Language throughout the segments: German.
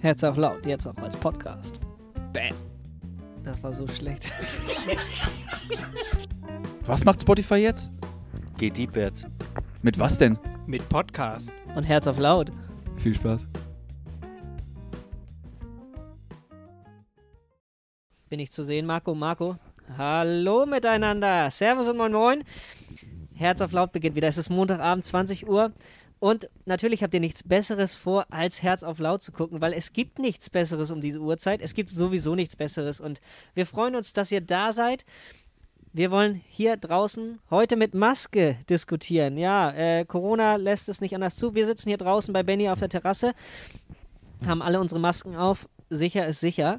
Herz auf laut, jetzt auch als Podcast. Bam. Das war so schlecht. Was macht Spotify jetzt? Geht deepwärts. Mit was denn? Mit Podcast. Und Herz auf laut. Viel Spaß. Bin ich zu sehen, Marco? Marco? Hallo miteinander. Servus und moin moin. Herz auf laut beginnt wieder. Es ist Montagabend, 20 Uhr. Und natürlich habt ihr nichts Besseres vor, als Herz auf laut zu gucken, weil es gibt nichts Besseres um diese Uhrzeit. Es gibt sowieso nichts Besseres. Und wir freuen uns, dass ihr da seid. Wir wollen hier draußen heute mit Maske diskutieren. Ja, äh, Corona lässt es nicht anders zu. Wir sitzen hier draußen bei Benny auf der Terrasse, haben alle unsere Masken auf. Sicher ist sicher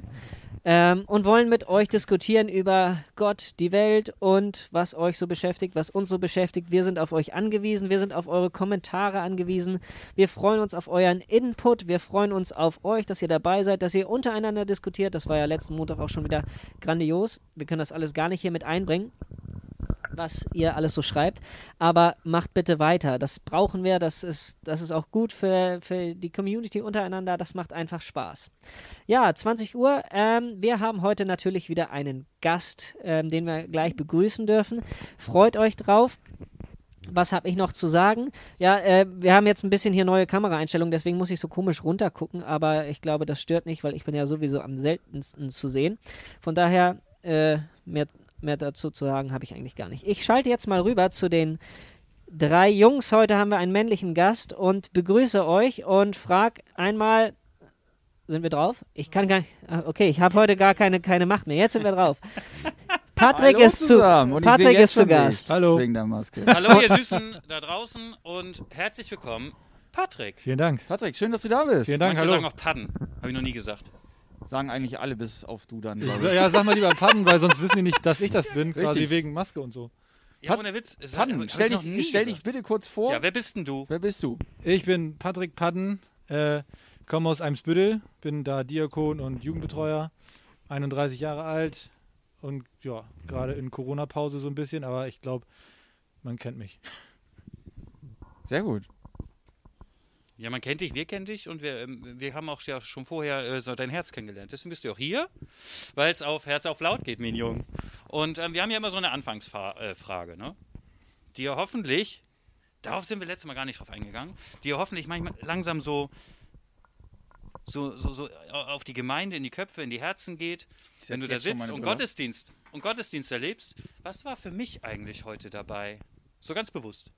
ähm, und wollen mit euch diskutieren über Gott, die Welt und was euch so beschäftigt, was uns so beschäftigt. Wir sind auf euch angewiesen, wir sind auf eure Kommentare angewiesen. Wir freuen uns auf euren Input, wir freuen uns auf euch, dass ihr dabei seid, dass ihr untereinander diskutiert. Das war ja letzten Montag auch schon wieder grandios. Wir können das alles gar nicht hier mit einbringen was ihr alles so schreibt. Aber macht bitte weiter. Das brauchen wir. Das ist, das ist auch gut für, für die Community untereinander. Das macht einfach Spaß. Ja, 20 Uhr. Ähm, wir haben heute natürlich wieder einen Gast, ähm, den wir gleich begrüßen dürfen. Freut euch drauf. Was habe ich noch zu sagen? Ja, äh, wir haben jetzt ein bisschen hier neue Kameraeinstellungen, deswegen muss ich so komisch runtergucken, aber ich glaube, das stört nicht, weil ich bin ja sowieso am seltensten zu sehen. Von daher, äh, mehr mehr dazu zu sagen habe ich eigentlich gar nicht. Ich schalte jetzt mal rüber zu den drei Jungs. Heute haben wir einen männlichen Gast und begrüße euch und frag einmal, sind wir drauf? Ich kann gar nicht, ah, okay, ich habe heute gar keine, keine Macht mehr. Jetzt sind wir drauf. Patrick Hallo ist zu, Patrick ist zu Gast. Hallo. Wegen der Maske. Hallo ihr Süßen da draußen und herzlich willkommen, Patrick. Vielen Dank. Patrick, schön, dass du da bist. Vielen Dank, Manche hallo. sagen auch Padden, habe ich noch nie gesagt. Sagen eigentlich alle bis auf du dann, ja, sag mal lieber Padden, weil sonst wissen die nicht, dass ich das bin, quasi Richtig. wegen Maske und so. Ja, ohne Witz. Padden, stell dich, stell dich bitte kurz vor. Ja, wer bist denn du? Wer bist du? Ich bin Patrick Padden, äh, komme aus Eimsbüttel, bin da Diakon und Jugendbetreuer, 31 Jahre alt und ja, gerade in Corona-Pause so ein bisschen, aber ich glaube, man kennt mich. Sehr gut. Ja, man kennt dich, wir kennen dich und wir, ähm, wir haben auch ja schon vorher äh, so dein Herz kennengelernt. Deswegen bist du auch hier, weil es auf Herz auf laut geht, mein Jung. Und ähm, wir haben ja immer so eine Anfangsfrage, äh, ne? die ja hoffentlich, darauf sind wir letztes Mal gar nicht drauf eingegangen, die ja hoffentlich manchmal langsam so, so, so, so auf die Gemeinde, in die Köpfe, in die Herzen geht. Wenn du da sitzt und Brille. Gottesdienst und Gottesdienst erlebst, was war für mich eigentlich heute dabei? So ganz bewusst.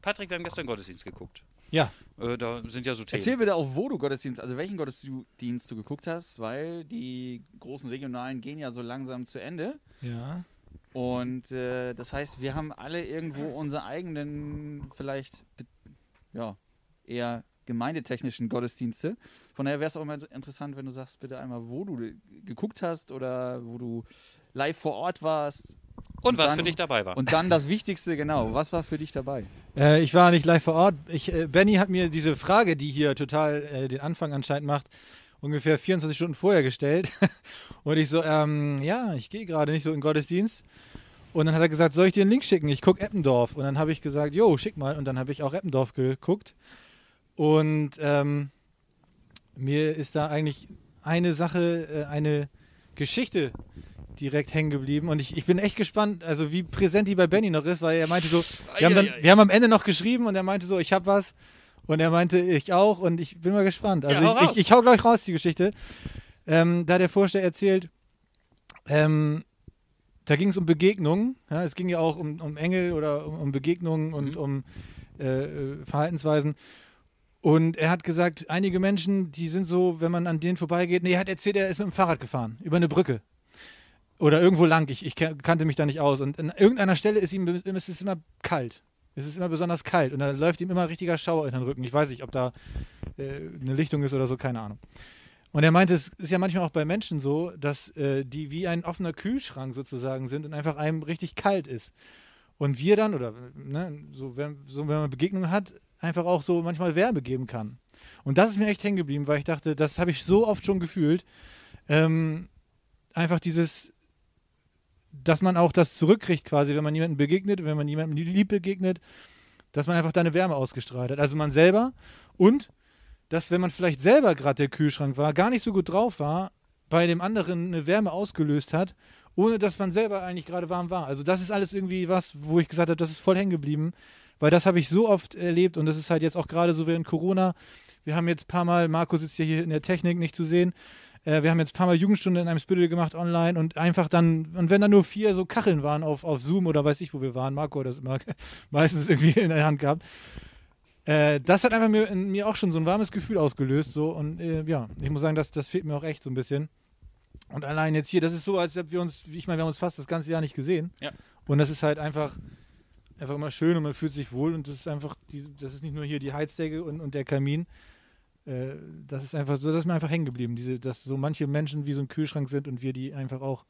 Patrick, wir haben gestern Gottesdienst geguckt. Ja, Äh, da sind ja so Themen. Erzähl bitte auch, wo du Gottesdienst, also welchen Gottesdienst du geguckt hast, weil die großen regionalen gehen ja so langsam zu Ende. ja. Und äh, das heißt, wir haben alle irgendwo unsere eigenen, vielleicht, ja, eher gemeindetechnischen Gottesdienste. Von daher wäre es auch immer interessant, wenn du sagst, bitte einmal, wo du geguckt hast oder wo du live vor Ort warst. Und was dann- für dich dabei war. Und dann das Wichtigste, genau, was war für dich dabei? Äh, ich war nicht live vor Ort. Ich, äh, Benny hat mir diese Frage, die hier total äh, den Anfang anscheinend macht, ungefähr 24 Stunden vorher gestellt. Und ich so, ähm, ja, ich gehe gerade nicht so in Gottesdienst. Und dann hat er gesagt, soll ich dir einen Link schicken? Ich gucke Eppendorf. Und dann habe ich gesagt, jo, schick mal. Und dann habe ich auch Eppendorf geguckt. Und ähm, mir ist da eigentlich eine Sache, äh, eine Geschichte direkt hängen geblieben. Und ich, ich bin echt gespannt, also wie präsent die bei Benny noch ist, weil er meinte so, wir haben, dann, wir haben am Ende noch geschrieben und er meinte so, ich habe was. Und er meinte, ich auch. Und ich bin mal gespannt. Also hau ich, ich, ich hau gleich raus die Geschichte. Ähm, da hat der Vorsteher erzählt, ähm, da ging es um Begegnungen. Ja, es ging ja auch um, um Engel oder um, um Begegnungen und Mhm. um äh, äh, Verhaltensweisen. Und er hat gesagt, einige Menschen, die sind so, wenn man an denen vorbeigeht, nee, er hat erzählt, er ist mit dem Fahrrad gefahren, über eine Brücke. Oder irgendwo lang, ich, ich kan- kannte mich da nicht aus. Und an irgendeiner Stelle ist ihm es ist immer kalt. Es ist immer besonders kalt und da läuft ihm immer richtiger Schauer in den Rücken. Ich weiß nicht, ob da äh, eine Lichtung ist oder so, keine Ahnung. Und er meinte, es ist ja manchmal auch bei Menschen so, dass äh, die wie ein offener Kühlschrank sozusagen sind und einfach einem richtig kalt ist. Und wir dann, oder ne, so, wenn, so wenn man Begegnungen hat, einfach auch so manchmal Wärme geben kann. Und das ist mir echt hängen geblieben, weil ich dachte, das habe ich so oft schon gefühlt. Ähm, einfach dieses, dass man auch das zurückkriegt quasi, wenn man jemandem begegnet, wenn man jemandem lieb begegnet, dass man einfach da eine Wärme ausgestrahlt hat. Also man selber und dass wenn man vielleicht selber gerade der Kühlschrank war, gar nicht so gut drauf war, bei dem anderen eine Wärme ausgelöst hat, ohne dass man selber eigentlich gerade warm war. Also das ist alles irgendwie was, wo ich gesagt habe, das ist voll hängen geblieben, weil das habe ich so oft erlebt und das ist halt jetzt auch gerade so während Corona. Wir haben jetzt ein paar Mal, Marco sitzt ja hier in der Technik nicht zu sehen, äh, wir haben jetzt ein paar Mal Jugendstunde in einem Spittel gemacht online und einfach dann, und wenn da nur vier so Kacheln waren auf, auf Zoom oder weiß ich, wo wir waren, Marco hat das immer meistens irgendwie in der Hand gehabt. Äh, das hat einfach mir, in mir auch schon so ein warmes Gefühl ausgelöst. So, und äh, ja, ich muss sagen, das, das fehlt mir auch echt so ein bisschen. Und allein jetzt hier, das ist so, als ob wir uns, ich meine, wir haben uns fast das ganze Jahr nicht gesehen. Ja. Und das ist halt einfach, einfach immer schön und man fühlt sich wohl und das ist einfach, die, das ist nicht nur hier die Heizdecke und, und der Kamin. Äh, das ist einfach so, das ist mir einfach hängen geblieben, diese, dass so manche Menschen wie so ein Kühlschrank sind und wir die einfach auch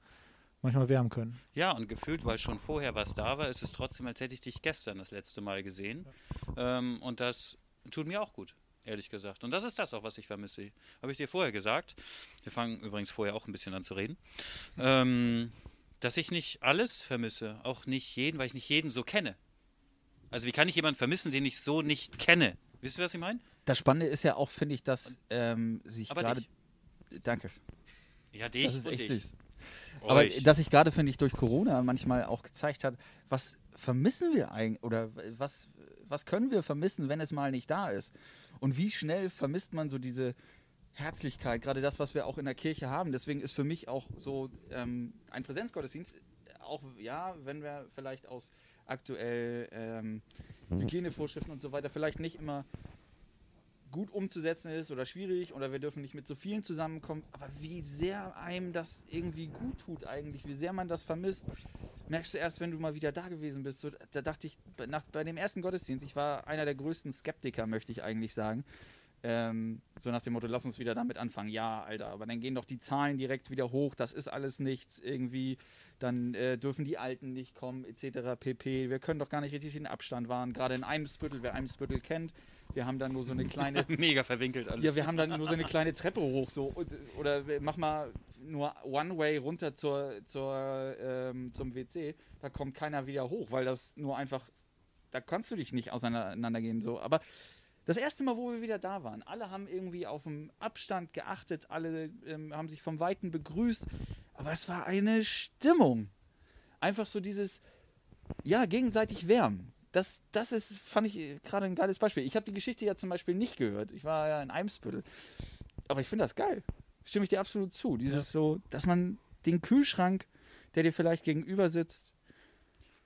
manchmal wärmen können. Ja, und gefühlt, weil schon vorher was da war, ist es trotzdem, als hätte ich dich gestern das letzte Mal gesehen. Ähm, und das tut mir auch gut, ehrlich gesagt. Und das ist das auch, was ich vermisse. Habe ich dir vorher gesagt. Wir fangen übrigens vorher auch ein bisschen an zu reden. Ähm, dass ich nicht alles vermisse, auch nicht jeden, weil ich nicht jeden so kenne. Also wie kann ich jemanden vermissen, den ich so nicht kenne? Wisst ihr, was ich meine? Das Spannende ist ja auch, finde ich, dass ähm, sich gerade. Danke. Ja, dich Das ist und echt dich. süß. Aber Euch. dass sich gerade, finde ich, durch Corona manchmal auch gezeigt hat, was vermissen wir eigentlich oder was, was können wir vermissen, wenn es mal nicht da ist? Und wie schnell vermisst man so diese Herzlichkeit, gerade das, was wir auch in der Kirche haben. Deswegen ist für mich auch so ähm, ein Präsenzgottesdienst, auch ja, wenn wir vielleicht aus aktuell ähm, Hygienevorschriften und so weiter vielleicht nicht immer gut umzusetzen ist oder schwierig oder wir dürfen nicht mit so vielen zusammenkommen. Aber wie sehr einem das irgendwie gut tut eigentlich, wie sehr man das vermisst, merkst du erst, wenn du mal wieder da gewesen bist. So, da dachte ich, nach, bei dem ersten Gottesdienst, ich war einer der größten Skeptiker, möchte ich eigentlich sagen. Ähm, so nach dem Motto, lass uns wieder damit anfangen. Ja, Alter, aber dann gehen doch die Zahlen direkt wieder hoch, das ist alles nichts irgendwie. Dann äh, dürfen die Alten nicht kommen, etc. pp. Wir können doch gar nicht richtig den Abstand wahren. Gerade in Eimsbüttel, wer Eimsbüttel kennt, wir haben dann nur so eine kleine Mega verwinkelt alles. ja, wir haben dann nur so eine kleine Treppe hoch, so oder mach mal nur One Way runter zur, zur, ähm, zum WC. Da kommt keiner wieder hoch, weil das nur einfach, da kannst du dich nicht auseinandergehen. So. Aber das erste Mal, wo wir wieder da waren, alle haben irgendwie auf den Abstand geachtet, alle ähm, haben sich vom Weiten begrüßt, aber es war eine Stimmung. Einfach so dieses, ja, gegenseitig wärmen. Das, das ist, fand ich äh, gerade ein geiles Beispiel. Ich habe die Geschichte ja zum Beispiel nicht gehört. Ich war ja in Eimsbüttel. Aber ich finde das geil. Stimme ich dir absolut zu. Dieses so, dass man den Kühlschrank, der dir vielleicht gegenüber sitzt,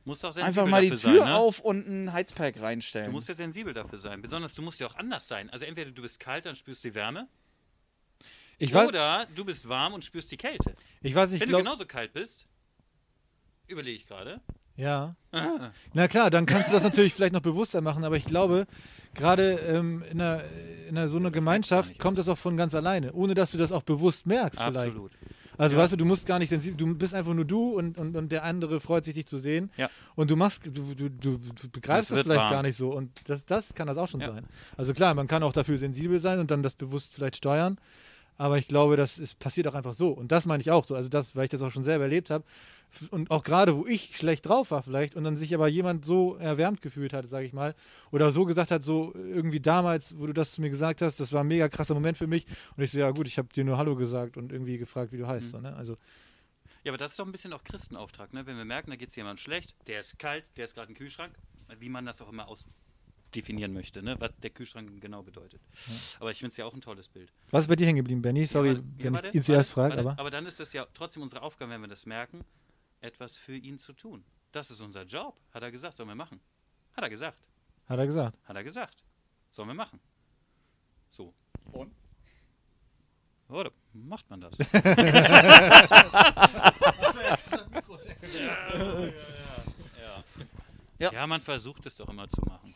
musst auch sensibel einfach mal die Tür sein, ne? auf und ein Heizpack reinstellen. Du musst ja sensibel dafür sein. Besonders du musst ja auch anders sein. Also entweder du bist kalt, dann spürst du die Wärme. Ich weiß, oder du bist warm und spürst die Kälte. ich weiß, ich Wenn du glaube, genauso kalt bist, überlege ich gerade. ja. Ah, Na klar, dann kannst du das natürlich vielleicht noch bewusster machen, aber ich glaube, gerade ähm, in, einer, in einer, so einer Gemeinschaft kommt das auch von ganz alleine, ohne dass du das auch bewusst merkst vielleicht. Also Ja. weißt du, du musst gar nicht sensibel, du bist einfach nur du und, und, und der andere freut sich, dich zu sehen. Ja. Und du machst, du, du, du, du begreifst Es das wird vielleicht warm. gar nicht so. Und das, das kann das auch schon Ja. sein. Also klar, man kann auch dafür sensibel sein und dann das bewusst vielleicht steuern. Aber ich glaube, das ist, passiert auch einfach so. Und das meine ich auch so. Also das, weil ich das auch schon selber erlebt habe. Und auch gerade, wo ich schlecht drauf war vielleicht und dann sich aber jemand so erwärmt gefühlt hat, sage ich mal, oder so gesagt hat, so irgendwie damals, wo du das zu mir gesagt hast, das war ein mega krasser Moment für mich. Und ich so, ja gut, ich habe dir nur Hallo gesagt und irgendwie gefragt, wie du heißt. Mhm. So, ne? Also Ja, aber das ist doch ein bisschen auch Christenauftrag, ne? Wenn wir merken, da geht es jemand schlecht, der ist kalt, der ist gerade im Kühlschrank, wie man das auch immer ausdefinieren möchte, ne? Was der Kühlschrank genau bedeutet. Aber ich finde es ja auch ein tolles Bild. Was ist bei dir hängen geblieben, Benny? Sorry, Ja, warte, wenn ja, ich ihn zuerst frage, aber. Aber dann ist es ja trotzdem unsere Aufgabe, wenn wir das merken, etwas für ihn zu tun. Das ist unser Job, hat er gesagt, sollen wir machen. Hat er gesagt, Hat er gesagt. hat er gesagt. Sollen wir machen. So. Und? Oder macht man das? Ja. ja, man versucht es doch immer zu machen.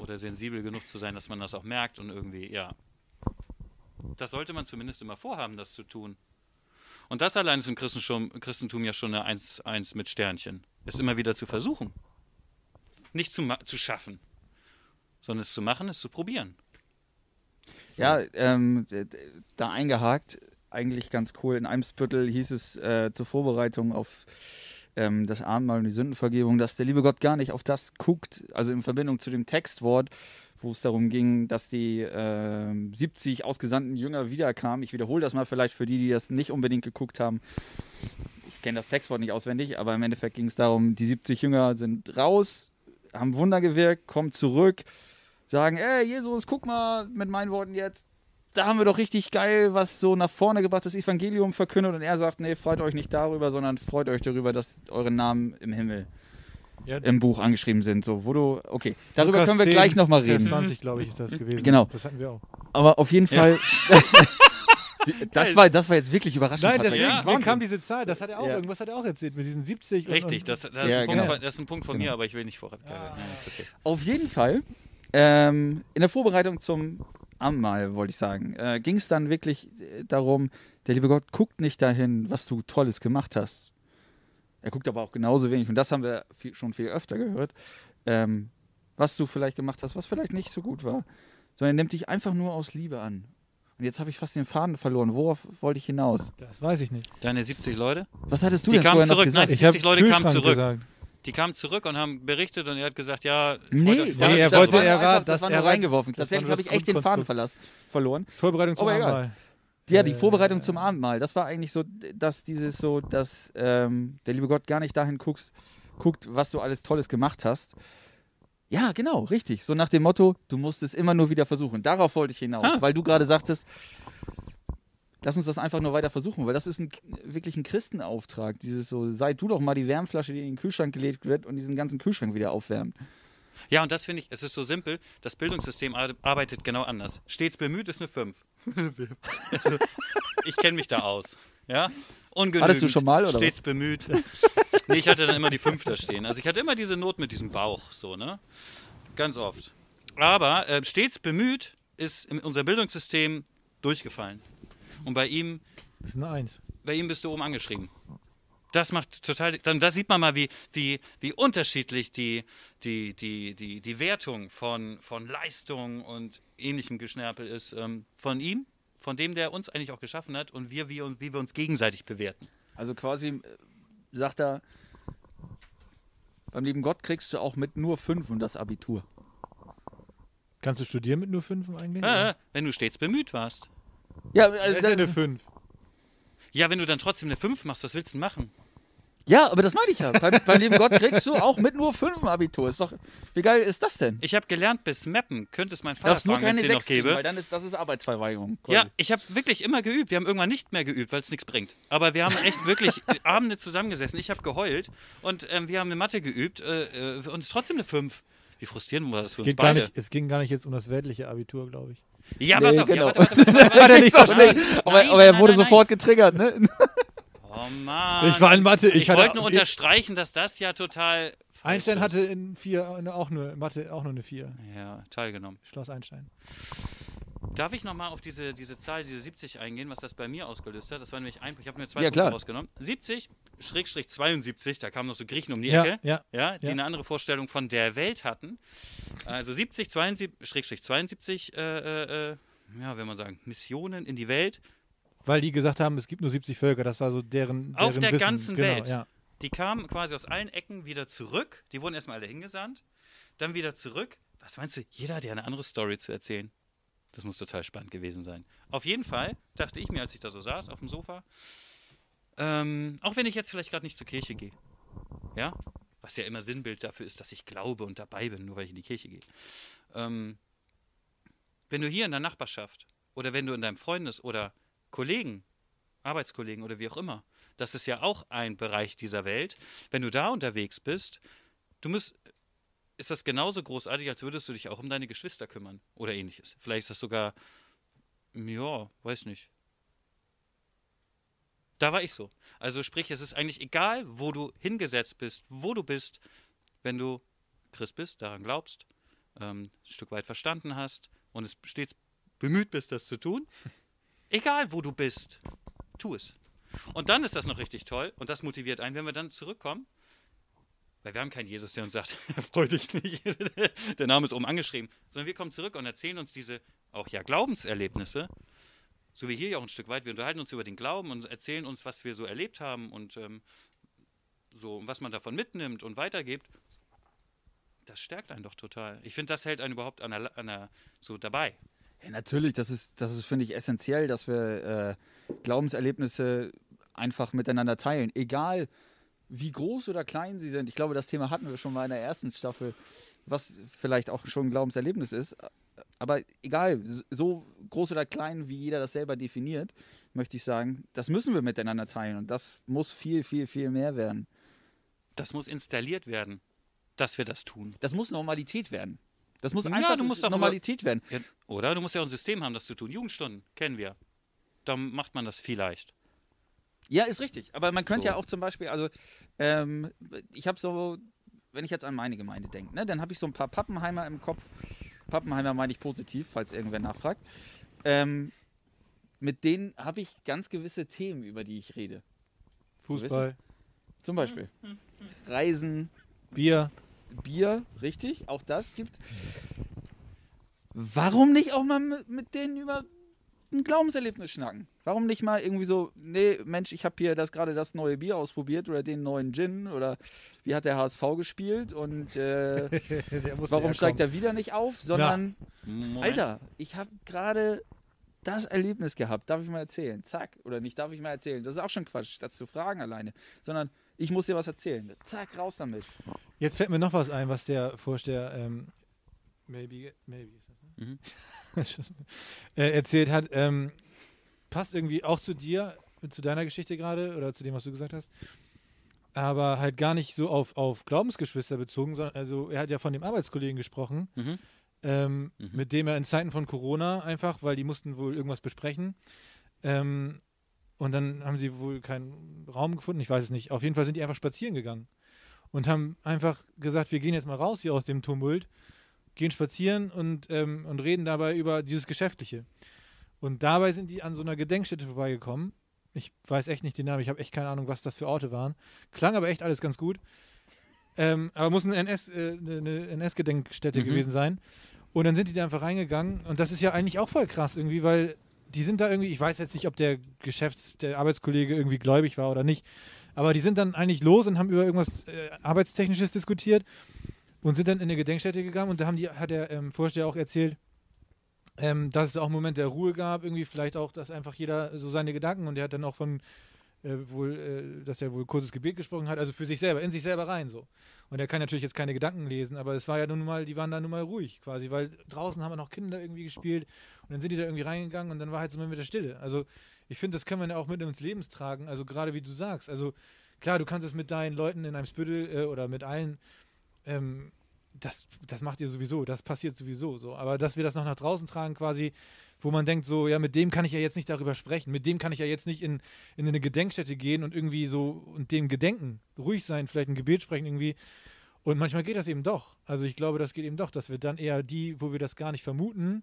Oder sensibel genug zu sein, dass man das auch merkt und irgendwie, ja. Das sollte man zumindest immer vorhaben, das zu tun. Und das allein ist im Christentum, Christentum ja schon eine 1-1 mit Sternchen. Es immer wieder zu versuchen. Nicht zu, zu schaffen, sondern es zu machen, es zu probieren. Ja, ähm, da eingehakt, eigentlich ganz cool. In Eimsbüttel hieß es äh, zur Vorbereitung auf ähm, das Abendmahl und die Sündenvergebung, dass der liebe Gott gar nicht auf das guckt, also in Verbindung zu dem Textwort, wo es darum ging, dass die äh, 70 ausgesandten Jünger wiederkamen. Ich wiederhole das mal vielleicht für die, die das nicht unbedingt geguckt haben. Ich kenne das Textwort nicht auswendig, aber im Endeffekt ging es darum, die 70 Jünger sind raus, haben Wunder gewirkt, kommen zurück, sagen, ey Jesus, guck mal mit meinen Worten jetzt, da haben wir doch richtig geil was so nach vorne gebracht, das Evangelium verkündet und er sagt, nee, freut euch nicht darüber, sondern freut euch darüber, dass eure Namen im Himmel Ja, im Buch angeschrieben sind. So, wo du, okay, darüber Lukas können wir 10, gleich nochmal reden. 20, glaube ich, ist das gewesen. Genau. Das hatten wir auch. Aber auf jeden Fall, das, war, das war jetzt wirklich überraschend. Nein, deswegen Ja. kam diese Zahl. Das hat er auch, Ja. irgendwas hat er auch erzählt mit diesen 70 und- Richtig, das, das, Ja, ist, ein Punkt genau. von, das ist ein Punkt von mir, aber ich will nicht vorab. Ja. Ja, ist okay. Auf jeden Fall, ähm, in der Vorbereitung zum Abendmahl, wollte ich sagen, äh, ging es dann wirklich äh, darum, der liebe Gott guckt nicht dahin, was du Tolles gemacht hast. Er guckt aber auch genauso wenig, und das haben wir viel, schon viel öfter gehört, ähm, was du vielleicht gemacht hast, was vielleicht nicht so gut war, sondern er nimmt dich einfach nur aus Liebe an. Und jetzt habe ich fast den Faden verloren. Worauf wollte ich hinaus? Das weiß ich nicht. Deine 70 Leute, Was hattest du Die denn kamen vorher noch zurück, gesagt? nein. Ich habe 70 Leute kamen zurück. gesagt. Die kamen zurück und haben berichtet und er hat gesagt, ja, Nee, Nee, er das wollte- war er einfach, war- das das- war er nur reingeworfen. Tatsächlich habe ich echt den Faden verlassen, verloren. Vorbereitung zum egal. Abendmahl. Ja, die Äh, Vorbereitung zum Abendmahl, das war eigentlich so, dass dieses so, dass ähm, der liebe Gott gar nicht dahin guckst, guckt, was du alles Tolles gemacht hast. Ja, genau, richtig. So nach dem Motto, du musst es immer nur wieder versuchen. Darauf wollte ich hinaus, Ah. weil du gerade sagtest, lass uns das einfach nur weiter versuchen, weil das ist ein, wirklich ein Christenauftrag. Dieses so, sei du doch mal die Wärmflasche, die in den Kühlschrank gelegt wird und diesen ganzen Kühlschrank wieder aufwärmt. Ja, und das finde ich, es ist so simpel, das Bildungssystem ar- arbeitet genau anders. Stets bemüht ist eine 5. also, ich kenne mich da aus. Ja? Ungenügend. Hattest du schon mal, oder Stets bemüht. nee, ich hatte dann immer die 5 da stehen. Also ich hatte immer diese Not mit diesem Bauch, so, ne? Ganz oft. Aber äh, stets bemüht ist in unser Bildungssystem durchgefallen. Und bei ihm Das ist eine Eins. bei ihm bist du oben angeschrieben. Das macht total. Dann da sieht man mal, wie, wie, wie unterschiedlich die, die, die, die, die Wertung von, von Leistung und ähnlichem Geschnärpel ist. Ähm, von ihm, von dem, der uns eigentlich auch geschaffen hat und wir, wie, uns- wie wir uns gegenseitig bewerten. Also quasi äh, sagt er, beim lieben Gott kriegst du auch mit nur fünf und das Abitur. Kannst du studieren mit nur Fünfen eigentlich? Äh, wenn du stets bemüht warst. Ja, Das also, ist ja eine Fünf. Ja, wenn du dann trotzdem eine 5 machst, was willst du denn machen? ja, aber das meine ich ja. Beim, beim lieben Gott kriegst du auch mit nur fünf ein Abitur. Ist doch, wie geil ist das denn? Ich habe gelernt, bis Mappen könnte es mein Vater nur fragen, wenn keine es noch kriegen, gäbe. weil dann ist das ist Arbeitsverweigerung. quasi. Ja, ich habe wirklich immer geübt. Wir haben irgendwann nicht mehr geübt, weil es nichts bringt. Aber wir haben echt wirklich Abende zusammengesessen. Ich habe geheult und ähm, wir haben eine Mathe geübt äh, äh, und es ist trotzdem eine 5. Wie frustrierend war das für Es, uns beide? nicht, es ging gar nicht jetzt um das weltliche Abitur, glaube ich. Ja, Nee, pass auf. genau. Ja, warte, warte, warte, warte, Hat er nicht so schlecht. Aber, nein, aber er nein, wurde nein, sofort getriggert, ne? Oh Mann. Ich war in Mathe, ich Ich, hatte- wollte nur unterstreichen, dass das ja total. Einstein hatte in vier auch nur Mathe auch nur eine Vier. Ja, teilgenommen. Schloss Einstein. Darf ich nochmal auf diese, diese Zahl, diese 70 eingehen, was das bei mir ausgelöst hat? Das war nämlich ein, ich habe mir zwei Ja, Punkte rausgenommen. 70, Schrägstrich 72, da kamen noch so Griechen um die Ja, Ecke, ja. ja, die ja. eine andere Vorstellung von der Welt hatten. Also 70, 72, Schrägstrich 72, äh, äh, äh, ja, wenn man sagen, Missionen in die Welt, Weil die gesagt haben, es gibt nur 70 Völker. Das war so deren. Auf deren der Wissen. ganzen genau, Welt. Ja. die kamen quasi aus allen Ecken wieder zurück. Die wurden erstmal alle hingesandt, dann wieder zurück. Was meinst du? Jeder hat ja eine andere Story zu erzählen. Das muss total spannend gewesen sein. Auf jeden Fall dachte ich mir, als ich da so saß auf dem Sofa, ähm, auch wenn ich jetzt vielleicht gerade nicht zur Kirche gehe, ja, was ja immer Sinnbild dafür ist, dass ich glaube und dabei bin, nur weil ich in die Kirche gehe. Ähm, wenn du hier in der Nachbarschaft oder wenn du in deinem Freundes- oder Kollegen, Arbeitskollegen oder wie auch immer, das ist ja auch ein Bereich dieser Welt, wenn du da unterwegs bist, du musst, ist das genauso großartig, als würdest du dich auch um deine Geschwister kümmern oder ähnliches. Vielleicht ist das sogar, ja, weiß nicht. Da war ich so. Also sprich, es ist eigentlich egal, wo du hingesetzt bist, wo du bist, wenn du Christ bist, daran glaubst, ähm, ein Stück weit verstanden hast und es stets bemüht bist, das zu tun. Egal, wo du bist, tu es. Und dann ist das noch richtig toll und das motiviert einen, wenn wir dann zurückkommen. Weil wir haben keinen Jesus, der uns sagt, freu dich nicht, der Name ist oben angeschrieben, sondern wir kommen zurück und erzählen uns diese auch ja Glaubenserlebnisse, so wie hier ja auch ein Stück weit. Wir unterhalten uns über den Glauben und erzählen uns, was wir so erlebt haben und ähm, so, was man davon mitnimmt und weitergibt, das stärkt einen doch total. Ich finde, das hält einen überhaupt an der, an der, so dabei. Ja, natürlich, das ist, das ist finde ich, essentiell, dass wir äh, Glaubenserlebnisse einfach miteinander teilen. Egal, wie groß oder klein sie sind. Ich glaube, das Thema hatten wir schon mal in der ersten Staffel, was vielleicht auch schon ein Glaubenserlebnis ist. Aber egal, so groß oder klein, wie jeder das selber definiert, möchte ich sagen, das müssen wir miteinander teilen. Und das muss viel, viel, viel mehr werden. Das muss installiert werden, dass wir das tun. Das muss Normalität werden. Das muss Ja, einfach du musst Normalität werden. Ja, oder? Du musst ja auch ein System haben, das zu tun. Jugendstunden kennen wir. Da macht man das vielleicht. Ja, ist richtig. Aber man könnte So. ja auch zum Beispiel, also ähm, ich habe so, wenn ich jetzt an meine Gemeinde denke, ne, dann habe ich so ein paar Pappenheimer im Kopf. Pappenheimer meine ich positiv, falls irgendwer nachfragt. Ähm, mit denen habe ich ganz gewisse Themen, über die ich rede. Fußball, Zum Beispiel Reisen, Bier. Bier, richtig, auch das gibt. Warum nicht auch mal mit, mit denen über ein Glaubenserlebnis schnacken? Warum nicht mal irgendwie so, nee, Mensch, ich habe hier das gerade das neue Bier ausprobiert oder den neuen Gin oder wie hat der HSV gespielt und äh, warum ja steigt er wieder nicht auf, sondern Moment. Alter, ich habe gerade das Erlebnis gehabt, darf ich mal erzählen? Zack, oder nicht, darf ich mal erzählen? Das ist auch schon Quatsch, das zu fragen alleine, sondern ich muss dir was erzählen. Zack, raus damit. Jetzt fällt mir noch was ein, was der Vorsteher ähm, maybe, maybe äh, erzählt hat. Ähm, passt irgendwie auch zu dir, zu deiner Geschichte gerade oder zu dem, was du gesagt hast. Aber halt gar nicht so auf, auf Glaubensgeschwister bezogen, sondern also er hat ja von dem Arbeitskollegen gesprochen, Mhm. ähm, Mhm. mit dem er in Zeiten von Corona einfach, weil die mussten wohl irgendwas besprechen. Ähm, und dann haben sie wohl keinen Raum gefunden, ich weiß es nicht. Auf jeden Fall sind die einfach spazieren gegangen und haben einfach gesagt, wir gehen jetzt mal raus hier aus dem Tumult, gehen spazieren und, ähm, und reden dabei über dieses Geschäftliche. Und dabei sind die an so einer Gedenkstätte vorbeigekommen. Ich weiß echt nicht den Namen, ich habe echt keine Ahnung, was das für Orte waren. Klang aber echt alles ganz gut. Ähm, aber muss eine NS, äh, eine NS-Gedenkstätte Mhm. gewesen sein. Und dann sind die da einfach reingegangen. Und das ist ja eigentlich auch voll krass irgendwie, weil die sind da irgendwie, ich weiß jetzt nicht, ob der Geschäfts-, der Arbeitskollege irgendwie gläubig war oder nicht, aber die sind dann eigentlich los und haben über irgendwas äh, Arbeitstechnisches diskutiert und sind dann in eine Gedenkstätte gegangen und da haben die, hat der ähm, Vorsteher auch erzählt, ähm, dass es auch einen Moment der Ruhe gab, irgendwie vielleicht auch, dass einfach jeder so seine Gedanken und der hat dann auch von äh, wohl, äh, dass er wohl kurzes Gebet gesprochen hat, also für sich selber, in sich selber rein so. Und er kann natürlich jetzt keine Gedanken lesen, aber es war ja nun mal, die waren da nun mal ruhig quasi, weil draußen haben wir noch Kinder irgendwie gespielt und dann sind die da irgendwie reingegangen und dann war halt so mit der Stille. Also ich finde, das können wir ja auch mit ins Lebens tragen, also gerade wie du sagst, also klar, du kannst es mit deinen Leuten in einem Spüttel äh, oder mit allen ähm, das, das macht ihr sowieso, das passiert sowieso so. Aber dass wir das noch nach draußen tragen, quasi, wo man denkt, so, ja, mit dem kann ich ja jetzt nicht darüber sprechen, mit dem kann ich ja jetzt nicht in, in eine Gedenkstätte gehen und irgendwie so und dem gedenken, ruhig sein, vielleicht ein Gebet sprechen irgendwie. Und manchmal geht das eben doch. Also ich glaube, das geht eben doch, dass wir dann eher die, wo wir das gar nicht vermuten,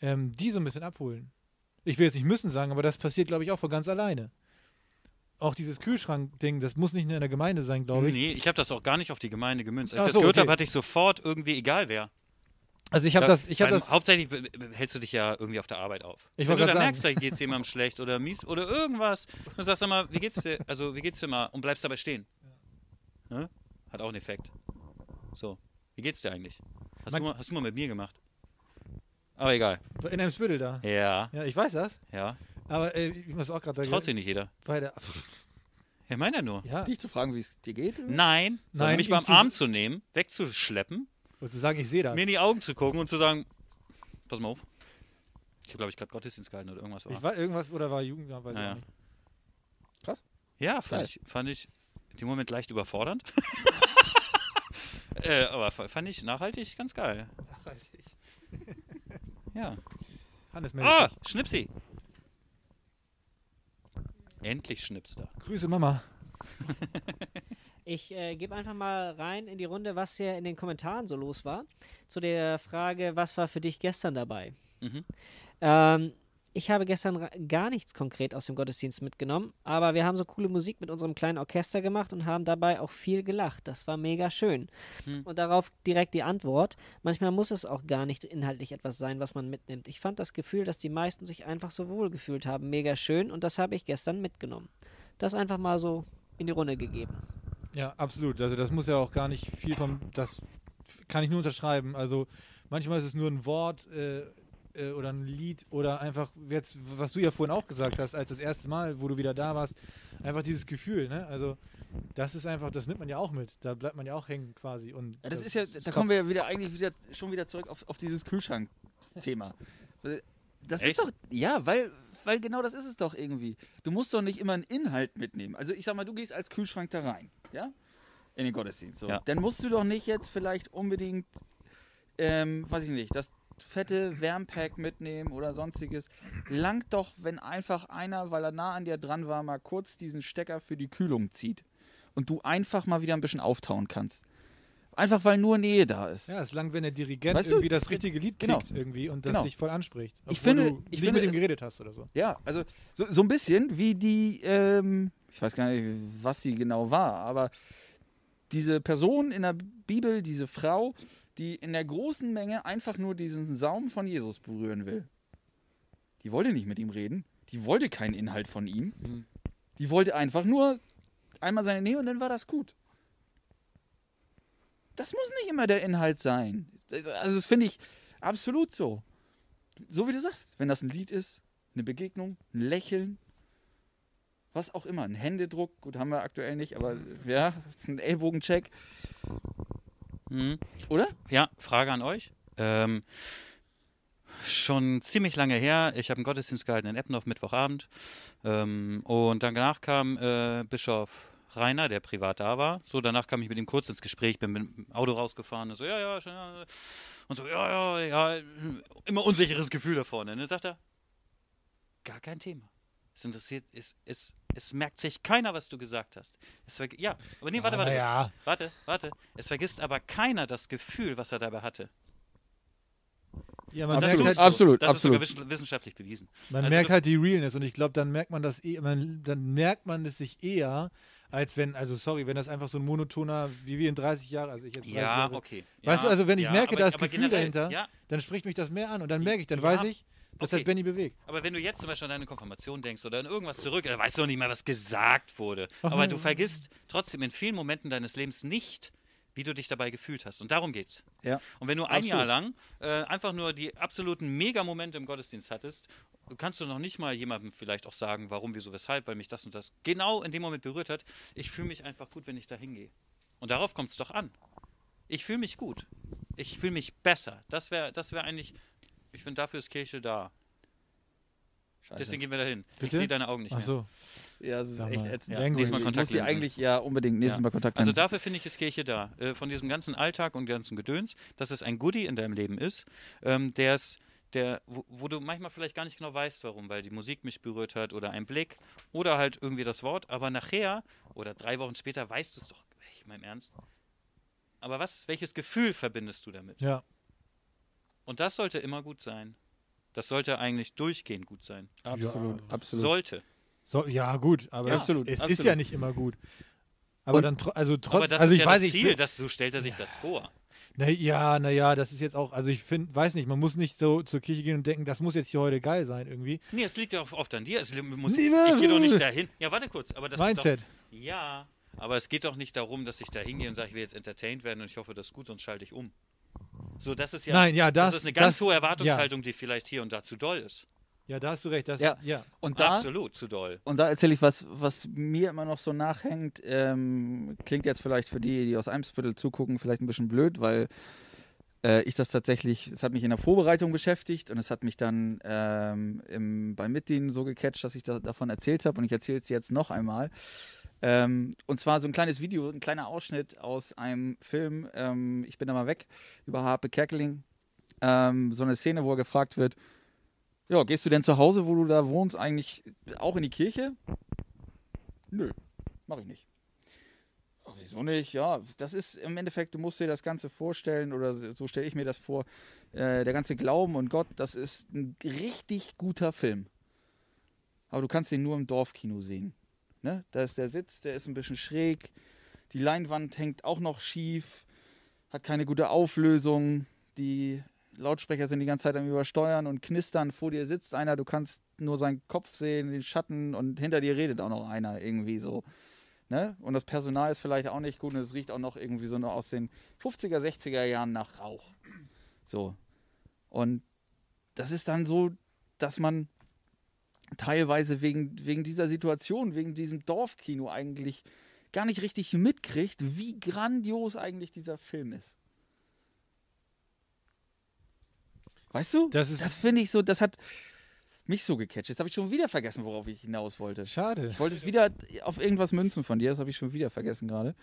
ähm, die so ein bisschen abholen. Ich will jetzt nicht müssen sagen, aber das passiert, glaube ich, auch von ganz alleine. Auch dieses Kühlschrank-Ding, das muss nicht in der Gemeinde sein, glaube ich. Nee, ich habe das auch gar nicht auf die Gemeinde gemünzt. Als Ach ich das so, gehört okay. habe, hatte ich sofort irgendwie, egal wer. Also ich habe Ja, das, ich habe das, Hauptsächlich hältst du dich ja irgendwie auf der Arbeit auf. Ich Wenn du dann grad merkst, da sagen. geht es jemandem schlecht oder mies oder irgendwas, dann sagst du mal, wie geht's dir? Also wie geht's dir mal? Und bleibst dabei stehen. Ne? Hat auch einen Effekt. So, wie geht's dir eigentlich? Hast, Man- du, mal, hast du mal mit mir gemacht? Aber egal. in einem Spüttel da. Ja, Ja, ich weiß das. ja. Aber äh, ich muss auch gerade Traut sich nicht jeder. bei der, Ja, meint er nur. ja, Dich zu fragen, wie es dir geht? Nein, sondern Nein, mich beim zu- Arm zu nehmen, wegzuschleppen, und zu sagen, ich sehe das. mir in die Augen zu gucken und zu sagen, pass mal auf. Ich habe, glaube ich, gerade Gottesdienst gehalten oder irgendwas war. Ich war irgendwas oder war Jugend, ja, weiß Ja, ich nicht. Ja, fand Geil. ich, fand ich dem Moment leicht überfordernd. äh, aber fa- fand ich nachhaltig ganz geil. Ja. Hannes meldet Ah. Schnipsi. Endlich schnipst er. Grüße Mama. Ich äh, gebe einfach mal rein in die Runde, was hier in den Kommentaren so los war. Zu der Frage, was war für dich gestern dabei? Mhm. Ähm, ich habe gestern gar nichts konkret aus dem Gottesdienst mitgenommen, aber wir haben so coole Musik mit unserem kleinen Orchester gemacht und haben dabei auch viel gelacht. Das war mega schön. Hm. Und darauf direkt die Antwort. Manchmal muss es auch gar nicht inhaltlich etwas sein, was man mitnimmt. Ich fand das Gefühl, dass die meisten sich einfach so wohl gefühlt haben, mega schön und das habe ich gestern mitgenommen. Das einfach mal so in die Runde gegeben. Ja, absolut. Also das muss ja auch gar nicht viel vom, das kann ich nur unterschreiben. Also manchmal ist es nur ein Wort äh, äh, oder ein Lied oder einfach jetzt, was du ja vorhin auch gesagt hast, als das erste Mal, wo du wieder da warst, einfach dieses Gefühl, ne? Also das ist einfach, das nimmt man ja auch mit. Da bleibt man ja auch hängen quasi. Und Ja, das ist ja, da kommen wir ja wieder eigentlich wieder schon wieder zurück auf, auf dieses Kühlschrank-Thema. Das Echt? ist doch, ja, weil, weil genau das ist es doch irgendwie. Du musst doch nicht immer einen Inhalt mitnehmen. Also ich sag mal, du gehst als Kühlschrank da rein, ja? In den Gottesdienst. So. Ja. Dann musst du doch nicht jetzt vielleicht unbedingt, ähm, weiß ich nicht, das fette Wärmpack mitnehmen oder sonstiges. Langt doch, wenn einfach einer, weil er nah an dir dran war, mal kurz diesen Stecker für die Kühlung zieht. Und du einfach mal wieder ein bisschen auftauen kannst. Einfach weil nur Nähe da ist. Ja, es langt, wenn der Dirigent Weißt du, irgendwie das richtige Lied genau. kickt irgendwie und das Genau. dich voll anspricht. Ich finde- du ich nicht finde, mit ihm geredet hast oder so. Ja, also so, so ein bisschen wie die, ähm, ich weiß gar nicht, was sie genau war, aber diese Person in der Bibel, diese Frau, die in der großen Menge einfach nur diesen Saum von Jesus berühren will. Die wollte nicht mit ihm reden, die wollte keinen Inhalt von ihm, die wollte einfach nur einmal seine Nähe und dann war das gut. Das muss nicht immer der Inhalt sein. Also das finde ich absolut so. So wie du sagst, wenn das ein Lied ist, eine Begegnung, ein Lächeln, was auch immer, ein Händedruck, gut, haben wir aktuell nicht, aber ja, ein Ellbogencheck, Mhm. oder? Ja, Frage an euch. Ähm, schon ziemlich lange her. Ich habe einen Gottesdienst gehalten in Eppendorf Mittwochabend. Ähm, und danach kam äh, Bischof Rainer, der privat da war. So, danach kam ich mit ihm kurz ins Gespräch, bin mit dem Auto rausgefahren und so, ja, ja, ja. Und so, ja, ja, ja, immer unsicheres Gefühl da vorne. Dann sagt er, gar kein Thema. Es interessiert, es, es, es merkt sich keiner, was du gesagt hast. Es ja, aber nee, warte, Ja, warte, ja. warte, warte. Es vergisst aber keiner das Gefühl, was er dabei hatte. Ja, man das merkt ist halt, so. absolut, Das absolut. ist sogar wissen- wissenschaftlich bewiesen. Man Also merkt halt die Realness und ich glaube, dann merkt man das eh, man, dann merkt man es sich eher, als wenn, also sorry, wenn das einfach so ein monotoner, wie wir in 30 Jahren, also ich jetzt 30 Ja, Jahre, okay. Weißt ja, du, also wenn ich ja, merke, aber, da ist Gefühl generell, dahinter, Ja, dann spricht mich das mehr an und dann merke ich, dann Ja, weiß ich, das okay. hat Benny bewegt. aber wenn du jetzt zum Beispiel an deine Konfirmation denkst oder an irgendwas zurück, dann weißt du noch nicht mal, was gesagt wurde. Ach, aber ja. du vergisst trotzdem in vielen Momenten deines Lebens nicht, wie du dich dabei gefühlt hast. Und darum geht's. Ja. Und wenn du ein Absolut. Jahr lang äh, einfach nur die absoluten Mega-Momente im Gottesdienst hattest, kannst du noch nicht mal jemandem vielleicht auch sagen, warum, wieso, weshalb, weil mich das und das genau in dem Moment berührt hat. Ich fühle mich einfach gut, wenn ich da hingehe. Und darauf kommt es doch an. Ich fühle mich gut. Ich fühle mich besser. Das wäre das wär eigentlich, ich finde, dafür ist Kirche da. Deswegen gehen wir dahin. Ich Bitte? sehe deine Augen nicht Ach mehr. so. Ja, das ist Sag echt mal, ätzend. Ja, nächstes Mal Ich muss Kontaktlinsen. die eigentlich, ja, unbedingt nächstes Ja. Mal Kontakt Also dafür finde ich, ist Kirche da. Äh, von diesem ganzen Alltag und ganzen Gedöns, dass es ein Goodie in deinem Leben ist, ähm, der ist, der, wo, wo du manchmal vielleicht gar nicht genau weißt, warum, weil die Musik mich berührt hat oder ein Blick oder halt irgendwie das Wort, aber nachher oder drei Wochen später weißt du es doch, ich meine im Ernst. Aber was, welches Gefühl verbindest du damit? Ja. Und das sollte immer gut sein. Das sollte eigentlich durchgehend gut sein. absolut, Ja. absolut. Sollte. So, ja, gut, aber Ja, es, absolut, es ist ja nicht immer gut. Aber Und- dann, also Aber trotzdem, das also ist ich ja weiß das nicht, Ziel, das, so stellt er sich das vor. Na ja, naja, das ist jetzt auch, also ich finde, weiß nicht, man muss nicht so zur Kirche gehen und denken, das muss jetzt hier heute geil sein irgendwie. Nee, es liegt ja auch oft an dir. Es muss, Nee, ich gehe doch nicht dahin. Ja, warte kurz. Aber das Mindset. Ist doch, ja, aber es geht doch nicht darum, dass ich da hingehe und sage, ich will jetzt entertained werden und ich hoffe, das ist gut, sonst schalte ich um. So, das ist ja, Nein, ja, das- ist eine ganz das- hohe Erwartungshaltung, die vielleicht hier und da zu doll ist. Ja, da hast du recht. Das, Ja. ja. Und da, Absolut zu doll. Und da erzähle ich was, was mir immer noch so nachhängt. Ähm, klingt jetzt vielleicht für die, die aus Eimsbüttel zugucken, vielleicht ein bisschen blöd, weil äh, ich das tatsächlich, es hat mich in der Vorbereitung beschäftigt und es hat mich dann ähm, im, beim Mitdienen so gecatcht, dass ich da, davon erzählt habe und ich erzähle es jetzt noch einmal. Ähm, und zwar so ein kleines Video, ein kleiner Ausschnitt aus einem Film, ähm, Ich bin da mal weg, über Harpe Kerkeling. Ähm, so eine Szene, wo er gefragt wird, ja, gehst du denn zu Hause, wo du da wohnst, eigentlich auch in die Kirche? Nö, mache ich nicht. Ach, wieso nicht? Ja, das ist im Endeffekt, du musst dir das Ganze vorstellen, oder so stelle ich mir das vor, äh, der ganze Glauben und Gott, das ist ein richtig guter Film. Aber du kannst ihn nur im Dorfkino sehen. Ne? Da ist der Sitz, der ist ein bisschen schräg, die Leinwand hängt auch noch schief, hat keine gute Auflösung, die Lautsprecher sind die ganze Zeit am Übersteuern und knistern. Vor dir sitzt einer, du kannst nur seinen Kopf sehen, den Schatten und hinter dir redet auch noch einer irgendwie so. Ne? Und das Personal ist vielleicht auch nicht gut und es riecht auch noch irgendwie so noch aus den 50er, 60er Jahren nach Rauch. So. Und das ist dann so, dass man teilweise wegen, wegen dieser Situation, wegen diesem Dorfkino eigentlich gar nicht richtig mitkriegt, wie grandios eigentlich dieser Film ist. Weißt du? Das das finde ich so, das hat mich so gecatcht. Jetzt habe ich schon wieder vergessen, worauf ich hinaus wollte. Schade. Ich wollte es wieder auf irgendwas münzen von dir, das habe ich schon wieder vergessen gerade.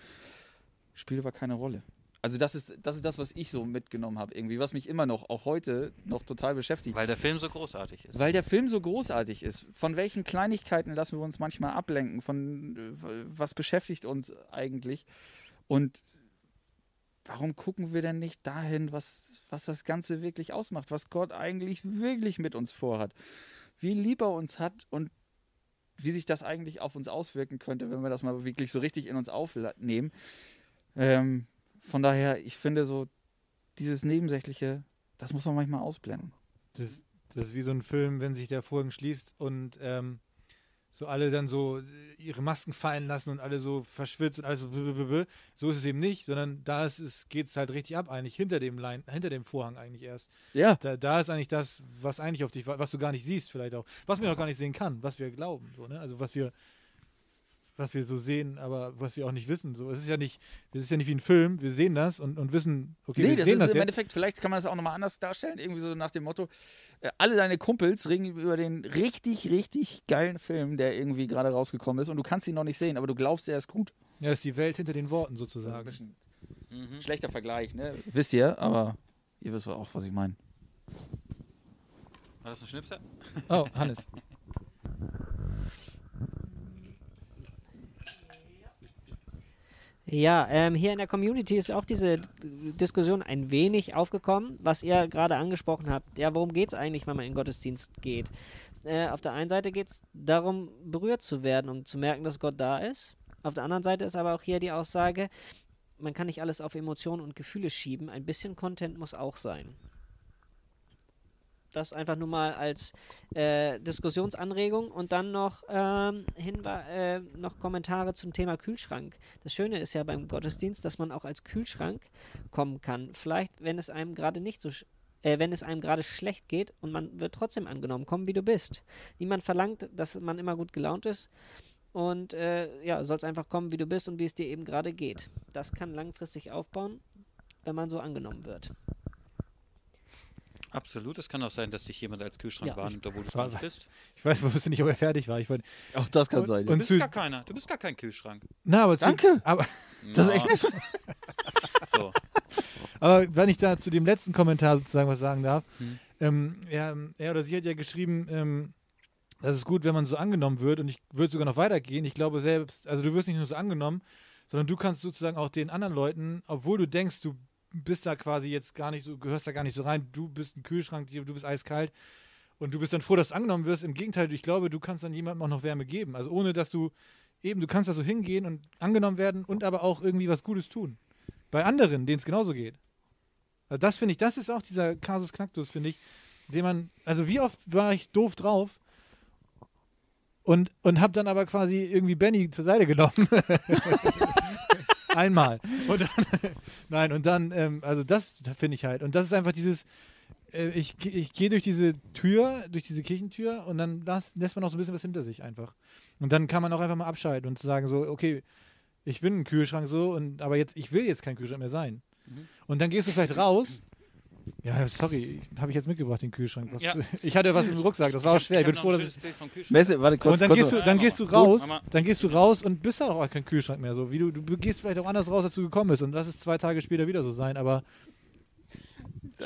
Spielt aber keine Rolle. Also das ist, das ist das, was ich so mitgenommen habe irgendwie, was mich immer noch, auch heute, noch total beschäftigt. Weil der Film so großartig ist. Weil der Film so großartig ist. Von welchen Kleinigkeiten lassen wir uns manchmal ablenken? Von äh, was beschäftigt uns eigentlich? Und warum gucken wir denn nicht dahin, was, was das Ganze wirklich ausmacht? Was Gott eigentlich wirklich mit uns vorhat? Wie lieb er uns hat und wie sich das eigentlich auf uns auswirken könnte, wenn wir das mal wirklich so richtig in uns aufnehmen. Ähm, von daher, ich finde so, dieses Nebensächliche, das muss man manchmal ausblenden. Das, das ist wie so ein Film, wenn sich der Vorhang schließt und ähm, so alle dann so äh, ihre Masken fallen lassen und alle so verschwitzt und alles so. blablabla. So ist es eben nicht, sondern da ist es, geht es halt richtig ab, eigentlich hinter dem Line, hinter dem Vorhang eigentlich erst. Ja. Da, da ist eigentlich das, was eigentlich auf dich, wa- was du gar nicht siehst, vielleicht auch. Was wir noch gar nicht sehen kann, was wir glauben. So, ne? Also was wir, was wir so sehen, aber was wir auch nicht wissen. So, es ist ja nicht, es ist ja nicht wie ein Film, wir sehen das und, und wissen, okay, nee, wir das sehen ist das im jetzt. Endeffekt, vielleicht kann man das auch nochmal anders darstellen, irgendwie so nach dem Motto, äh, alle deine Kumpels reden über den richtig, richtig geilen Film, der irgendwie gerade rausgekommen ist und du kannst ihn noch nicht sehen, aber du glaubst, er ist gut. Ja, das ist die Welt hinter den Worten sozusagen. Mhm. schlechter Vergleich, ne? Wisst ihr, aber ihr wisst auch, was ich meine. War das ein Schnipser? Oh, Hannes. Ja, ähm, hier in der Community ist auch diese Diskussion ein wenig aufgekommen, was ihr gerade angesprochen habt. Ja, worum geht es eigentlich, wenn man in Gottesdienst geht? Äh, auf der einen Seite geht es darum, berührt zu werden und zu merken, dass Gott da ist. Auf der anderen Seite ist aber auch hier die Aussage, man kann nicht alles auf Emotionen und Gefühle schieben. Ein bisschen Content muss auch sein. Das einfach nur mal als äh, Diskussionsanregung und dann noch, ähm, äh, noch Kommentare zum Thema Kühlschrank. Das Schöne ist ja beim Gottesdienst, dass man auch als Kühlschrank kommen kann. Vielleicht, wenn es einem gerade nicht so, äh, wenn es einem gerade schlecht geht und man wird trotzdem angenommen, komm wie du bist. Niemand verlangt, dass man immer gut gelaunt ist und äh, ja, sollst einfach kommen, wie du bist und wie es dir eben gerade geht. Das kann langfristig aufbauen, wenn man so angenommen wird. Absolut. Es kann auch sein, dass dich jemand als Kühlschrank Ja, wahrnimmt, obwohl du nicht bist. Ich weiß, wusste nicht, ob er fertig war. Ich wollte, Auch das kann Und- sein. Du und bist zu- gar keiner. Du bist gar kein Kühlschrank. na, aber zu, Danke. Aber, Das ist echt nett. So. aber wenn ich da zu dem letzten Kommentar sozusagen was sagen darf, Hm. ähm, ja, er oder sie hat ja geschrieben, ähm, das ist gut, wenn man so angenommen wird und ich würde sogar noch weitergehen. Ich glaube selbst, also du wirst nicht nur so angenommen, sondern du kannst sozusagen auch den anderen Leuten, obwohl du denkst, du bist da quasi jetzt gar nicht so, gehörst da gar nicht so rein, du bist ein Kühlschrank, du bist eiskalt und du bist dann froh, dass du angenommen wirst. Im Gegenteil, ich glaube, du kannst dann jemandem auch noch Wärme geben. Also ohne, dass du eben, du kannst da so hingehen und angenommen werden und aber auch irgendwie was Gutes tun. Bei anderen, denen es genauso geht. Also das finde ich, das ist auch dieser Kasus Knacktus, finde ich, den man, also wie oft war ich doof drauf und, und habe dann aber quasi irgendwie Benny zur Seite genommen. Einmal. Und dann, nein, und dann, ähm, also das finde ich halt. Und das ist einfach dieses, äh, ich, ich gehe durch diese Tür, durch diese Kirchentür und dann las, lässt man auch so ein bisschen was hinter sich einfach. Und dann kann man auch einfach mal abschalten und sagen so, okay, ich bin ein Kühlschrank so, und aber jetzt, ich will jetzt kein Kühlschrank mehr sein. Mhm. Und dann gehst du vielleicht raus. Ja, sorry, habe ich jetzt mitgebracht, den Kühlschrank. Was, Ja. Ich hatte was im Rucksack, das war auch schwer. Ich, hab bin froh, dass ich. Messi, warte, kurz, und dann kurz gehst, du, dann gehst du raus, dann gehst du raus und bist dann auch kein Kühlschrank mehr. So wie du, du gehst vielleicht auch anders raus, als du gekommen bist und lass es zwei Tage später wieder so sein. Aber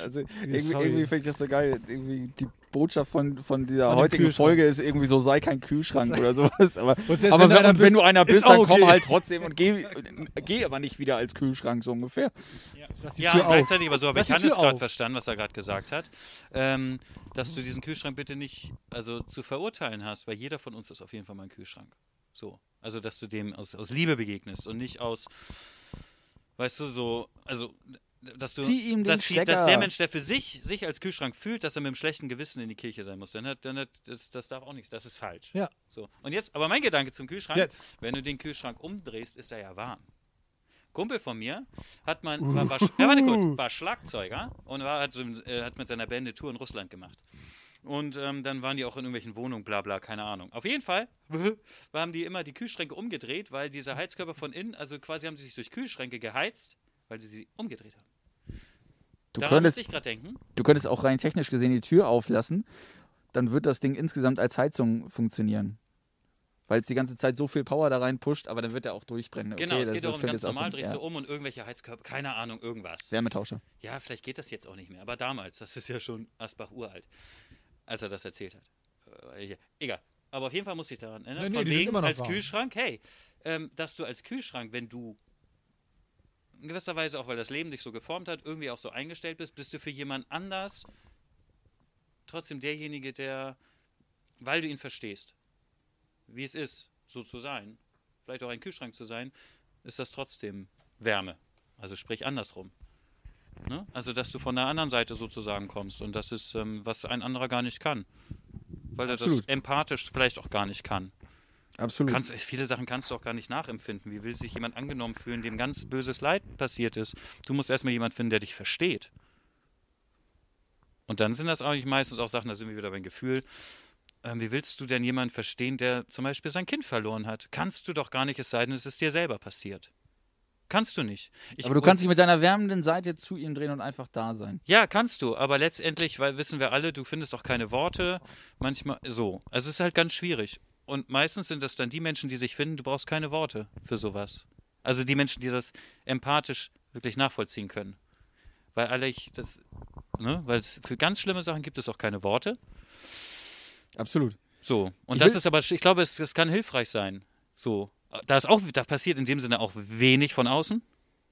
Also, irgendwie, irgendwie finde ich das so geil. Irgendwie die Botschaft von, von dieser Von heutigen. Folge ist irgendwie so, sei kein Kühlschrank oder sowas. Aber, selbst aber wenn du wenn, wenn bist, du einer ist bist, dann komm okay. halt trotzdem und geh, geh aber nicht wieder als Kühlschrank, so ungefähr. Ja, auf. gleichzeitig aber so habe ich Hannes gerade verstanden, was er gerade gesagt hat, ähm, dass du diesen Kühlschrank bitte nicht also zu verurteilen hast, weil jeder von uns ist auf jeden Fall mal ein Kühlschrank. So, also dass du dem aus, aus Liebe begegnest und nicht aus, weißt du, so, also dass du, Zieh ihm den dass, die, dass Stecker. der Mensch, der für sich sich als Kühlschrank fühlt, dass er mit dem schlechten Gewissen in die Kirche sein muss, dann hat, dann hat, das, das darf auch nichts, das ist falsch. Ja. So. Und jetzt, aber mein Gedanke zum Kühlschrank, Jetzt. wenn du den Kühlschrank umdrehst, ist er ja warm. Kumpel von mir hat man, war, war, ja, warte kurz, war Schlagzeuger und war, hat, so, äh, hat mit seiner Band eine Tour in Russland gemacht. Und ähm, dann waren die auch in irgendwelchen Wohnungen, bla bla, keine Ahnung. Auf jeden Fall haben die immer die Kühlschränke umgedreht, weil diese Heizkörper von innen, also quasi haben sie sich durch Kühlschränke geheizt, weil sie sie umgedreht haben. Du Daran könntest, ich gerade denken. du könntest auch rein technisch gesehen die Tür auflassen, dann wird das Ding insgesamt als Heizung funktionieren. Weil es die ganze Zeit so viel Power da rein pusht, aber dann wird er auch durchbrennen. Genau, okay, es das, geht das darum, könnte ganz normal drehst ja. du um und irgendwelche Heizkörper, keine Ahnung, irgendwas. Wärmetauscher. Ja, vielleicht geht das jetzt auch nicht mehr, aber damals, das ist ja schon Asbach uralt, als er das erzählt hat. Äh, egal. Aber auf jeden Fall muss ich daran erinnern, Nee, nee, von wegen immer noch als warm. Kühlschrank, hey, ähm, dass du als Kühlschrank, wenn du in gewisser Weise auch, weil das Leben dich so geformt hat, irgendwie auch so eingestellt bist, bist du für jemand anders trotzdem derjenige, der, weil du ihn verstehst, wie es ist, so zu sein, vielleicht auch ein Kühlschrank zu sein, ist das trotzdem Wärme. Also sprich andersrum. Ne? Also, dass du von der anderen Seite sozusagen kommst und das ist, ähm, was ein anderer gar nicht kann. Weil er das empathisch vielleicht auch gar nicht kann. Absolut. Kannst, viele Sachen kannst du auch gar nicht nachempfinden. Wie will sich jemand angenommen fühlen, dem ganz böses Leid passiert ist? Du musst erstmal jemanden finden, der dich versteht. Und dann sind das eigentlich meistens auch Sachen, da sind wir wieder beim Gefühl. Ähm, wie willst du denn jemanden verstehen, der zum Beispiel sein Kind verloren hat? Kannst du doch gar nicht, es sei denn, es ist dir selber passiert. Kannst du nicht. Ich- aber du kannst dich mit deiner wärmenden Seite zu ihm drehen und einfach da sein. ja, kannst du, aber letztendlich, weil wissen wir alle, du findest auch keine Worte. Manchmal so. Also es ist halt ganz schwierig. Und meistens sind das dann die Menschen, die sich finden, du brauchst keine Worte für sowas. Also die Menschen, die das empathisch wirklich nachvollziehen können. Weil alle ich das, ne, weil für ganz schlimme Sachen gibt es auch keine Worte. Absolut. So. Und Ich das ist aber, ich glaube, es, es kann hilfreich sein. So. Da ist auch, da passiert in dem Sinne auch wenig von außen.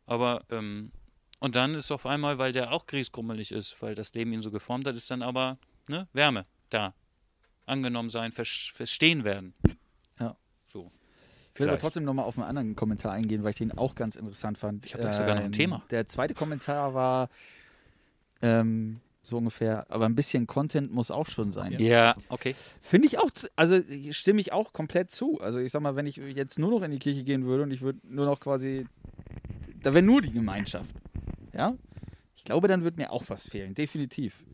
Aber, ähm, und dann ist auf einmal, weil der auch griesgrummelig ist, weil das Leben ihn so geformt hat, ist dann aber, ne, Wärme da. Angenommen sein, ver verstehen werden. Ja. So. Ich will aber Vielleicht. trotzdem nochmal auf einen anderen Kommentar eingehen, weil ich den auch ganz interessant fand. Ich hab gleich sogar noch ein Thema. Der zweite Kommentar war ähm, so ungefähr, aber ein bisschen Content muss auch schon sein. Ja, okay. Finde ich auch, also stimme ich auch komplett zu. Also ich sag mal, wenn ich jetzt nur noch in die Kirche gehen würde und ich würde nur noch quasi, da wäre nur die Gemeinschaft. Ja? Ich glaube, dann würde mir auch was fehlen, definitiv.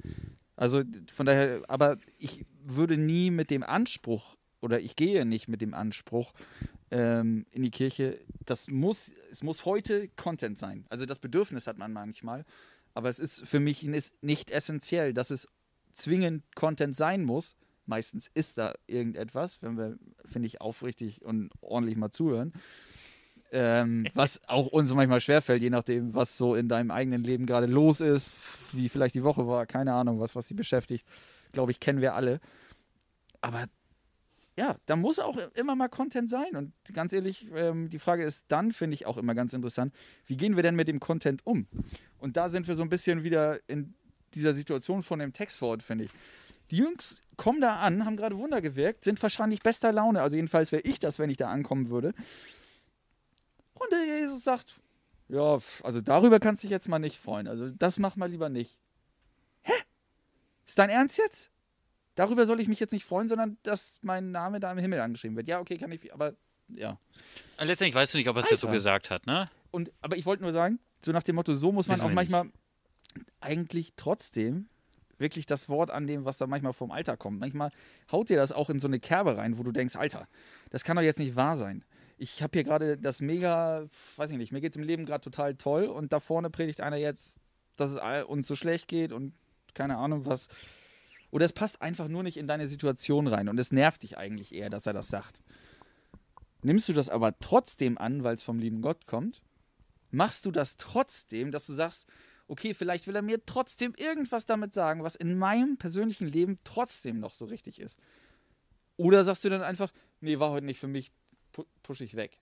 Also von daher, aber ich würde nie mit dem Anspruch oder ich gehe nicht mit dem Anspruch ähm, in die Kirche. Das muss, es muss heute Content sein. Also das Bedürfnis hat man manchmal, aber es ist für mich nicht essentiell, dass es zwingend Content sein muss. Meistens ist da irgendetwas, wenn wir, finde ich, aufrichtig und ordentlich mal zuhören. Ähm, was auch uns manchmal schwerfällt, je nachdem, was so in deinem eigenen Leben gerade los ist, wie vielleicht die Woche war, keine Ahnung, was, was sie beschäftigt. Glaube ich, kennen wir alle. Aber ja, da muss auch immer mal Content sein. Und ganz ehrlich, ähm, die Frage ist dann, finde ich auch immer ganz interessant, wie gehen wir denn mit dem Content um? Und da sind wir so ein bisschen wieder in dieser Situation von dem Textwort, finde ich. Die Jungs kommen da an, haben gerade Wunder gewirkt, sind wahrscheinlich bester Laune. Also jedenfalls wäre ich das, wenn ich da ankommen würde. Und der Jesus sagt, ja, also darüber kannst du dich jetzt mal nicht freuen. Also das mach mal lieber nicht. Ist dein Ernst jetzt? Darüber soll ich mich jetzt nicht freuen, sondern dass mein Name da im Himmel angeschrieben wird. Ja, okay, kann ich, aber ja. Letztendlich weißt du nicht, ob er es jetzt so gesagt hat, ne? Und, aber ich wollte nur sagen, so nach dem Motto, so muss man Wissen auch manchmal eigentlich trotzdem wirklich das Wort annehmen, was da manchmal vom Alter kommt. Manchmal haut dir das auch in so eine Kerbe rein, wo du denkst, Alter, das kann doch jetzt nicht wahr sein. Ich habe hier gerade das mega, weiß ich nicht, mir geht es im Leben gerade total toll und da vorne predigt einer jetzt, dass es uns so schlecht geht und keine Ahnung was. Oder es passt einfach nur nicht in deine Situation rein und es nervt dich eigentlich eher, dass er das sagt. Nimmst du das aber trotzdem an, weil es vom lieben Gott kommt? Machst du das trotzdem, dass du sagst, okay, vielleicht will er mir trotzdem irgendwas damit sagen, was in meinem persönlichen Leben trotzdem noch so richtig ist? Oder sagst du dann einfach, nee, war heute nicht für mich, pu push ich weg?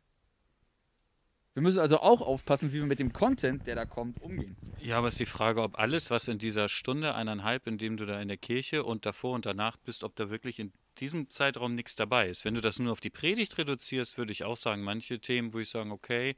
Wir müssen also auch aufpassen, wie wir mit dem Content, der da kommt, umgehen. Ja, aber es ist die Frage, ob alles, was in dieser Stunde, eineinhalb, in dem du da in der Kirche und davor und danach bist, ob da wirklich in diesem Zeitraum nichts dabei ist. Wenn du das nur auf die Predigt reduzierst, würde ich auch sagen, manche Themen, wo ich sagen, okay,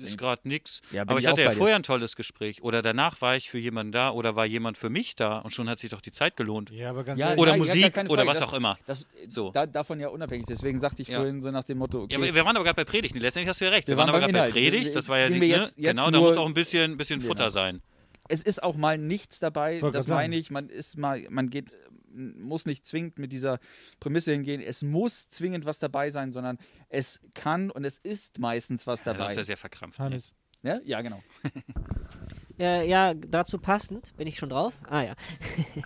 ist gerade nix. Ja, Aber ich ich hatte ja bei dir. vorher ein tolles Gespräch. Oder danach war ich für jemanden da oder war jemand für mich da und schon hat sich doch die Zeit gelohnt. Ja, aber ganz Ja, Oder ja, Musik oder was das- auch immer. Das, So. da, davon ja unabhängig. Deswegen sagte ich Ja. vorhin so nach dem Motto, okay, Ja, aber wir waren aber gerade bei Predigten. Letztendlich hast du ja recht. Wir, Wir waren aber gerade bei. Predigt. Das war ja die, ne? jetzt- jetzt genau, da muss auch ein bisschen, bisschen Genau. Futter sein. es ist auch mal nichts dabei, Wollte das meine ich. Man ist mal, man geht, muss nicht zwingend mit dieser Prämisse hingehen, es muss zwingend was dabei sein, sondern es kann und es ist meistens was Ja, das dabei. ist ja sehr verkrampft. Hannes. Ja, ja genau. Ja, ja, dazu passend, bin ich schon drauf? Ah ja.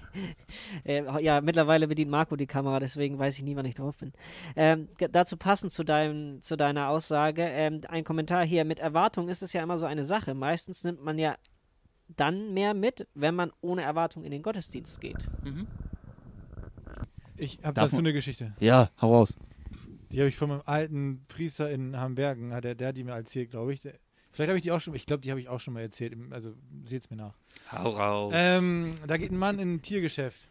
äh, ja, mittlerweile bedient Marco die Kamera, deswegen weiß ich nie, wann ich drauf bin. Ähm, dazu passend zu, deinem, zu deiner Aussage, ähm, ein Kommentar hier, mit Erwartung ist es ja immer so eine Sache. Meistens nimmt man ja dann mehr mit, wenn man ohne Erwartung in den Gottesdienst geht. Mhm. Ich habe dazu eine Geschichte. Ja, hau raus. Die habe ich von meinem alten Priester in Hambergen, hat der, der hat die mir erzählt, glaube ich. Der, vielleicht habe ich die auch schon, ich glaube, die habe ich auch schon mal erzählt. Also seht's mir nach. Hau raus. Ähm, da geht ein Mann in ein Tiergeschäft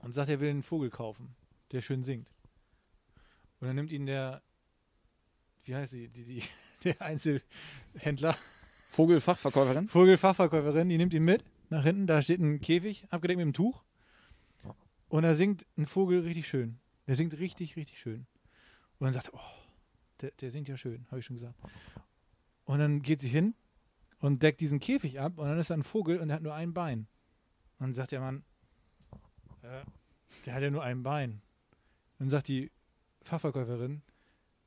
und sagt, er will einen Vogel kaufen, der schön singt. Und dann nimmt ihn der, wie heißt sie, die, die, der Einzelhändler, Vogelfachverkäuferin. Vogelfachverkäuferin, die nimmt ihn mit nach hinten. Da steht ein Käfig, abgedeckt mit einem Tuch. Und da singt ein Vogel richtig schön. Der singt richtig, richtig schön. Und dann sagt er, oh, der, der singt ja schön, habe ich schon gesagt. Und dann geht sie hin und deckt diesen Käfig ab und dann ist da ein Vogel und der hat nur ein Bein. Und dann sagt der Mann, äh, der hat ja nur ein Bein. Dann sagt die Fachverkäuferin,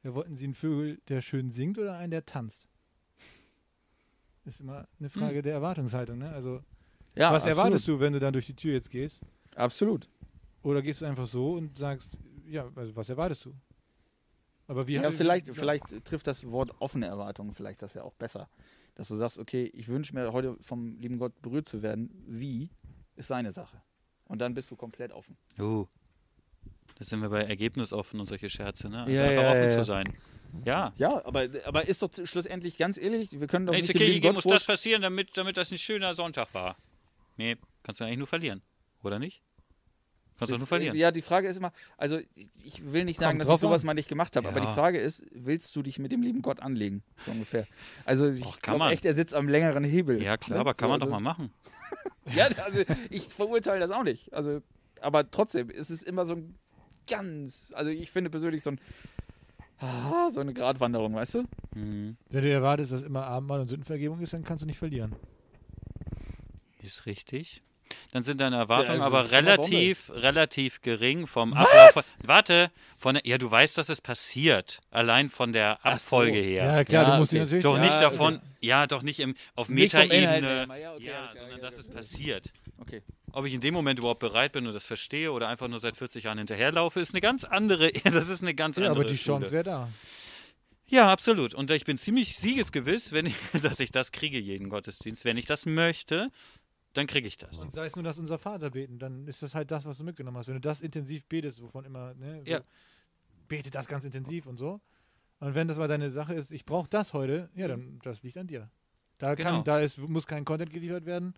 ja, wollten Sie einen Vogel, der schön singt oder einen, der tanzt? Ist immer eine Frage der Erwartungshaltung, ne? Also, Ja, was erwartest du, wenn du dann durch die Tür jetzt gehst? Absolut. Oder gehst du einfach so und sagst, ja, also was erwartest du? Aber wie Ja, vielleicht, wie- vielleicht trifft das Wort offene Erwartungen vielleicht das ja auch besser. Dass du sagst, okay, ich wünsche mir heute vom lieben Gott berührt zu werden. Wie ist seine Sache? Und dann bist du komplett offen. Oh. Da sind wir bei Ergebnis offen und solche Scherze, ne? Also Ja, einfach ja, offen ja, zu ja. sein. Ja. Ja, aber, aber ist doch schlussendlich ganz ehrlich, wir können doch Wenn ich nicht zur dem Kirche Gott muss das passieren, damit, damit das ein schöner Sonntag war. Nee, kannst du eigentlich nur verlieren. Oder nicht? Kannst du nur verlieren. äh, Ja, die Frage ist immer, also ich- will nicht sagen, Kommt dass ich sowas an. mal nicht gemacht habe, aber Ja. die Frage ist, willst du dich mit dem lieben Gott anlegen? So ungefähr. Also ich glaube man. echt, er sitzt am längeren Hebel. Ja, klar, ne? aber kann So, man doch also- mal machen. Ja, also ich verurteile das auch nicht. Also, aber trotzdem, es ist immer so ein ganz, also ich finde persönlich so ein ah, so eine Gratwanderung, weißt du? Hm, Wenn du erwartest, dass immer Abendmahl und Sündenvergebung ist, dann kannst du nicht verlieren. ist richtig. Dann sind deine Erwartungen Ja, also aber relativ, relativ gering vom Was? Ablauf. Warte, von der, ja, du weißt, dass es passiert. Allein von der Ach so. Abfolge her. Ja, klar, Ja, du musst okay. dich natürlich. Doch Ja, nicht okay. davon, ja, doch nicht im, auf Metaebene. Ja, okay, Ja, sondern ja, dass es okay. passiert. Okay. Ob ich in dem Moment überhaupt bereit bin und das verstehe oder einfach nur seit 40 Jahren hinterherlaufe, ist eine ganz andere, das ist eine ganz Ja, andere aber die Schule. Chance wäre da. Ja, absolut. Und ich bin ziemlich siegesgewiss, wenn ich, dass ich das kriege, jeden Gottesdienst. Wenn ich das möchte, dann kriege ich das. Und sei es nur, dass unser Vater beten, dann ist das halt das, was du mitgenommen hast. Wenn du das intensiv betest, wovon immer, ne, so, Ja. bete das ganz intensiv und so. Und wenn das mal deine Sache ist, ich brauche das heute, ja, dann das liegt an dir. Da, Genau. kann, da ist, muss kein Content geliefert werden.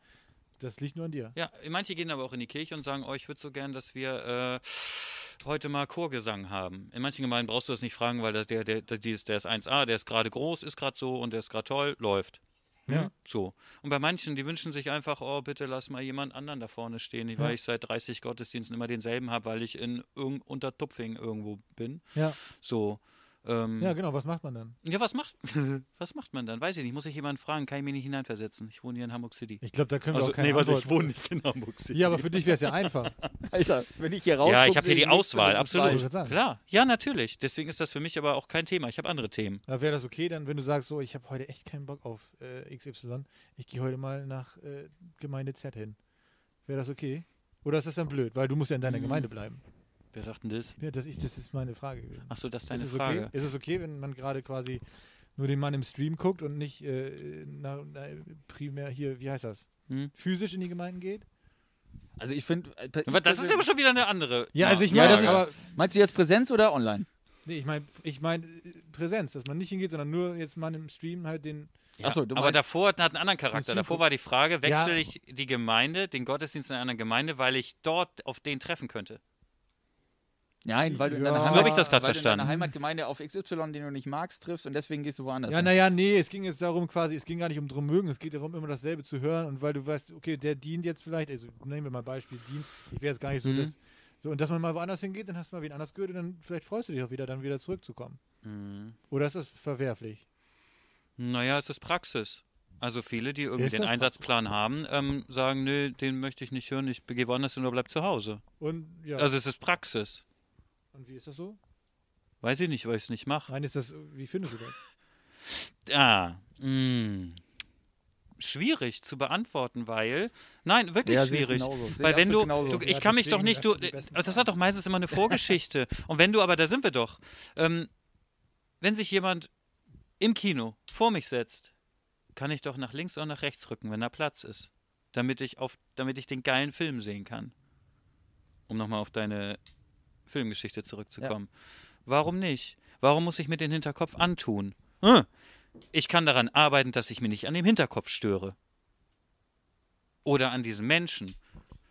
Das liegt nur an dir. Ja, manche gehen aber auch in die Kirche und sagen, oh, ich würde so gern, dass wir äh, heute mal Chorgesang haben. In manchen Gemeinden brauchst du das nicht fragen, weil der, der, der, der ist 1a, der ist gerade groß, ist gerade so und der ist gerade toll, läuft. Ja. Hm? So. Und bei manchen, die wünschen sich einfach, oh, bitte lass mal jemand anderen da vorne stehen, weil Ja. ich seit 30 Gottesdiensten immer denselben habe, weil ich in irgend unter Tupfing irgendwo bin. Ja, So. Ähm, ja, genau. Was macht man dann? ja, was macht, was macht man dann? Weiß ich nicht. Muss ich jemanden fragen? Kann ich mich nicht hineinversetzen? Ich wohne hier in Hamburg City. Ich glaube, da können wir Also, auch keine nee, warte, Antwort ich wohne nicht in Hamburg City. Ja, aber für dich wäre es ja einfach. Alter, wenn ich hier raus Ja, ich habe hier die Auswahl, absolut. Klar, ja, natürlich. Deswegen ist das für mich aber auch kein Thema. Ich habe andere Themen. Da wäre das okay, dann, wenn du sagst, so, ich habe heute echt keinen Bock auf äh, XY, ich gehe heute mal nach äh, Gemeinde Z hin. Wäre das okay? Oder ist das dann blöd? Weil du musst ja in deiner Hm. Gemeinde bleiben. Wer sagt denn das? Ja, das, ist, das ist meine Frage gewesen. Achso, das ist deine ist es Frage. Okay? Ist es okay, wenn man gerade quasi nur den Mann im Stream guckt und nicht äh, na, na, primär hier, wie heißt das? Hm? Physisch in die Gemeinden geht? Also ich finde. äh, Aber das ist aber schon wieder eine andere. Ja, also ich Ja, meine, aber Meinst du jetzt Präsenz oder online? nee, ich meine ich mein, äh, Präsenz, dass man nicht hingeht, sondern nur jetzt Mann im Stream halt den. Ja, Ach so, du aber davor hat einen anderen Charakter. Davor war die Frage, wechsle Ja. ich die Gemeinde, den Gottesdienst in einer anderen Gemeinde, weil ich dort auf den treffen könnte. Nein, weil du in Ja. deiner So Heimat, ich das weil du in verstanden. deiner Heimatgemeinde auf XY, den du nicht magst, triffst und deswegen gehst du woanders Ja, hin. naja, nee, es ging jetzt darum quasi, es ging gar nicht um drum mögen, es geht darum, immer dasselbe zu hören und weil du weißt, okay, der dient jetzt vielleicht, also nehmen wir mal Beispiel, dient, ich wäre jetzt gar nicht so, Mhm. dass, so, und dass man mal woanders hingeht, dann hast du mal wen anders gehört und dann vielleicht freust du dich auch wieder, dann wieder zurückzukommen. Mhm. Oder ist das verwerflich? Naja, es ist Praxis. Also viele, die irgendwie den das Einsatzplan haben, ähm, sagen, nö, den möchte ich nicht hören, ich gehe woanders hin oder bleib zu Hause. Und ja, Also es ist Praxis. Und wie ist das so? Weiß ich nicht, weil ich es nicht mache. Nein, ist das, wie findest du das? Ah, mh. Schwierig zu beantworten, weil. Nein, wirklich Ja, schwierig. Weil wenn du, du ich Ja, kann mich doch nicht, du, das hat doch meistens immer eine Vorgeschichte. Und wenn du, aber da sind wir doch, ähm, wenn sich jemand im Kino vor mich setzt, kann ich doch nach links oder nach rechts rücken, wenn da Platz ist, damit ich auf, damit ich den geilen Film sehen kann. Um nochmal auf deine Filmgeschichte zurückzukommen. Warum nicht? Warum muss ich mir den Hinterkopf antun? Hm. Ich kann daran arbeiten, dass ich mich nicht an dem Hinterkopf störe. Oder an diesem Menschen.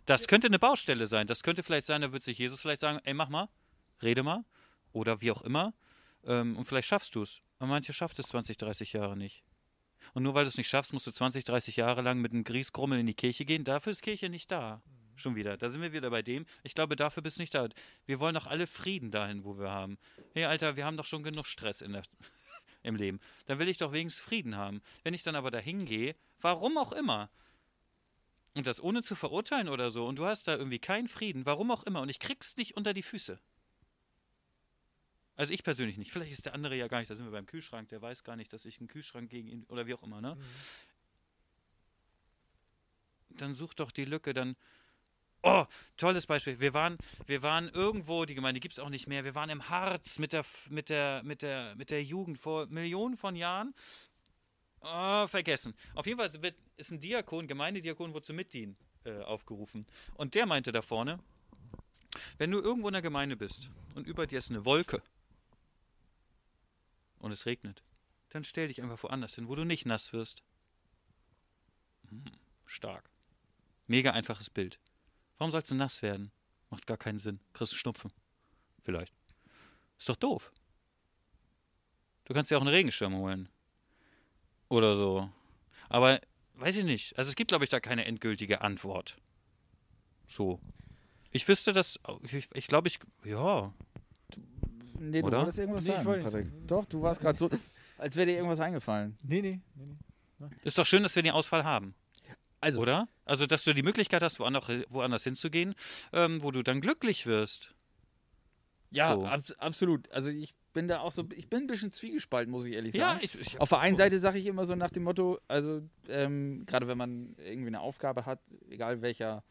Das könnte eine Baustelle sein. Das könnte vielleicht sein, da wird sich Jesus vielleicht sagen, ey, mach mal, rede mal. Oder wie auch immer. Ähm, und vielleicht schaffst du es. Und manche schafft es 20, 30 Jahre nicht. Und nur weil du es nicht schaffst, musst du 20, 30 Jahre lang mit einem Grießkrummel in die Kirche gehen. Dafür ist Kirche nicht da. Schon wieder. Da sind wir wieder bei dem. Ich glaube, dafür bist du nicht da. Wir wollen doch alle Frieden dahin, wo wir haben. Hey, Alter, wir haben doch schon genug Stress in der, im Leben. Dann will ich doch wenigstens Frieden haben. Wenn ich dann aber dahin gehe, warum auch immer, und das ohne zu verurteilen oder so, und du hast da irgendwie keinen Frieden, warum auch immer, und ich krieg's nicht unter die Füße. Also ich persönlich nicht. Vielleicht ist der andere ja gar nicht, da sind wir beim Kühlschrank, der weiß gar nicht, dass ich einen Kühlschrank gegen ihn, oder wie auch immer, ne? Dann such doch die Lücke, dann. Oh, tolles Beispiel. Wir waren, wir waren irgendwo, die Gemeinde gibt es auch nicht mehr, wir waren im Harz mit der, mit der, mit der, mit der Jugend vor Millionen von Jahren. Oh, vergessen. Auf jeden Fall wird, ist ein Diakon, Gemeindediakon, zum Mitdienen äh, aufgerufen. Und der meinte da vorne, wenn du irgendwo in der Gemeinde bist und über dir ist eine Wolke und es regnet, dann stell dich einfach woanders hin, wo du nicht nass wirst. Hm, stark. Mega einfaches Bild. Warum sollst du nass werden? Macht gar keinen Sinn. Kriegst du Schnupfen. Vielleicht. Ist doch doof. Du kannst dir auch einen Regenschirm holen. Oder so. Aber weiß ich nicht. Also es gibt, glaube ich, da keine endgültige Antwort. So. Ich wüsste das. Ich, ich glaube, ich. Ja. Nee, du Oder? wolltest irgendwas Nee, sagen, wollte Patrick. Doch, du warst gerade so, als wäre dir irgendwas eingefallen. Nee, nee, nee, nee. Ist doch schön, dass wir die Auswahl haben. Also, Oder? Also, dass du die Möglichkeit hast, woanders, woanders hinzugehen, ähm, wo du dann glücklich wirst. ja, so. abs absolut. Also ich bin da auch so, ich bin ein bisschen zwiegespalten, muss ich ehrlich Ja, sagen. ich, ich Auf der einen Seite sage ich immer so nach dem Motto, also ähm, gerade wenn man irgendwie eine Aufgabe hat, egal welcher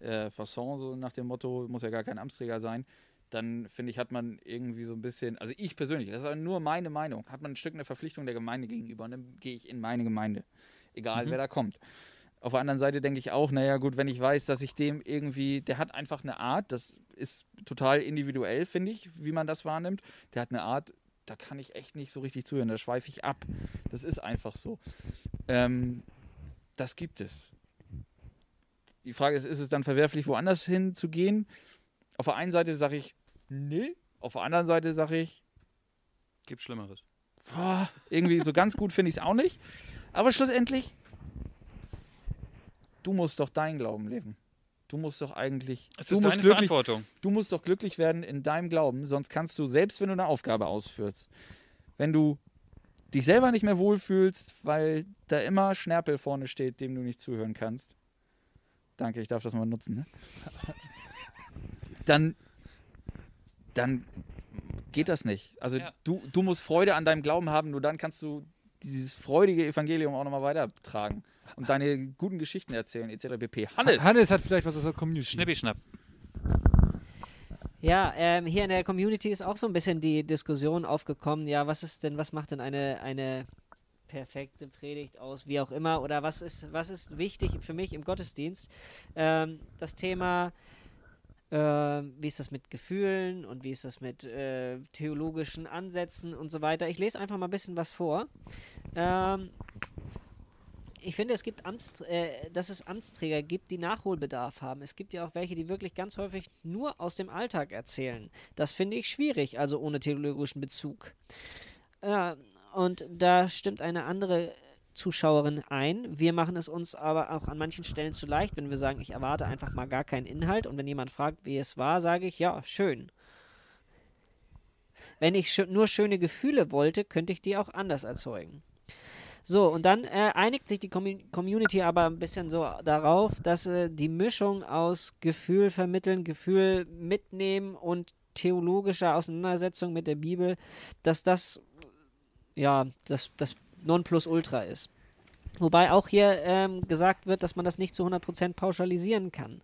äh, Fasson, so nach dem Motto, muss ja gar kein Amtsträger sein, dann finde ich, hat man irgendwie so ein bisschen, also ich persönlich, das ist aber nur meine Meinung, hat man ein Stück eine Verpflichtung der Gemeinde gegenüber und dann gehe ich in meine Gemeinde, egal wer da kommt. Auf der anderen Seite denke ich auch, naja gut, wenn ich weiß, dass ich dem irgendwie, der hat einfach eine Art, das ist total individuell, finde ich, wie man das wahrnimmt. Der hat eine Art, da kann ich echt nicht so richtig zuhören, da schweife ich ab. Das ist einfach so. Ähm, das gibt es. Die Frage ist, ist es dann verwerflich, woanders hinzugehen? Auf der einen Seite sage ich, nee. Auf der anderen Seite sage ich, Gibt Schlimmeres. boah, irgendwie so ganz gut finde ich es auch nicht. Aber schlussendlich, du musst doch deinen Glauben leben. Du musst doch eigentlich, Es du ist musst deine glücklich, Verantwortung. du musst doch glücklich werden in deinem Glauben, sonst kannst du, selbst wenn du eine Aufgabe ausführst, wenn du dich selber nicht mehr wohlfühlst, weil da immer Schnärpel vorne steht, dem du nicht zuhören kannst. Danke, ich darf das mal nutzen. Ne? Dann, dann geht das nicht. Also Ja. du, du musst Freude an deinem Glauben haben, nur dann kannst du dieses freudige Evangelium auch nochmal weitertragen und deine guten Geschichten erzählen, etc. pp. Hannes! Hannes hat vielleicht was aus der Community. Schnippi schnapp. Ja, ähm, hier in der Community ist auch so ein bisschen die Diskussion aufgekommen, ja, was ist denn, was macht denn eine, eine perfekte Predigt aus, wie auch immer, oder was ist, was ist wichtig für mich im Gottesdienst? Ähm, das Thema, ähm, wie ist das mit Gefühlen und wie ist das mit äh, theologischen Ansätzen und so weiter. Ich lese einfach mal ein bisschen was vor. Ähm, ich finde, es gibt Amts, äh, dass es Amtsträger gibt, die Nachholbedarf haben. Es gibt ja auch welche, die wirklich ganz häufig nur aus dem Alltag erzählen. Das finde ich schwierig, also ohne theologischen Bezug. Äh, und da stimmt eine andere Zuschauerin ein. Wir machen es uns aber auch an manchen Stellen zu leicht, wenn wir sagen, ich erwarte einfach mal gar keinen Inhalt. Und wenn jemand fragt, wie es war, sage ich, ja, schön. Wenn ich sch nur schöne Gefühle wollte, könnte ich die auch anders erzeugen. So, und dann äh, einigt sich die Commu Community aber ein bisschen so darauf, dass äh, die Mischung aus Gefühl vermitteln, Gefühl mitnehmen und theologischer Auseinandersetzung mit der Bibel, dass das ja das, das Nonplusultra ist. Wobei auch hier ähm, gesagt wird, dass man das nicht zu 100% pauschalisieren kann.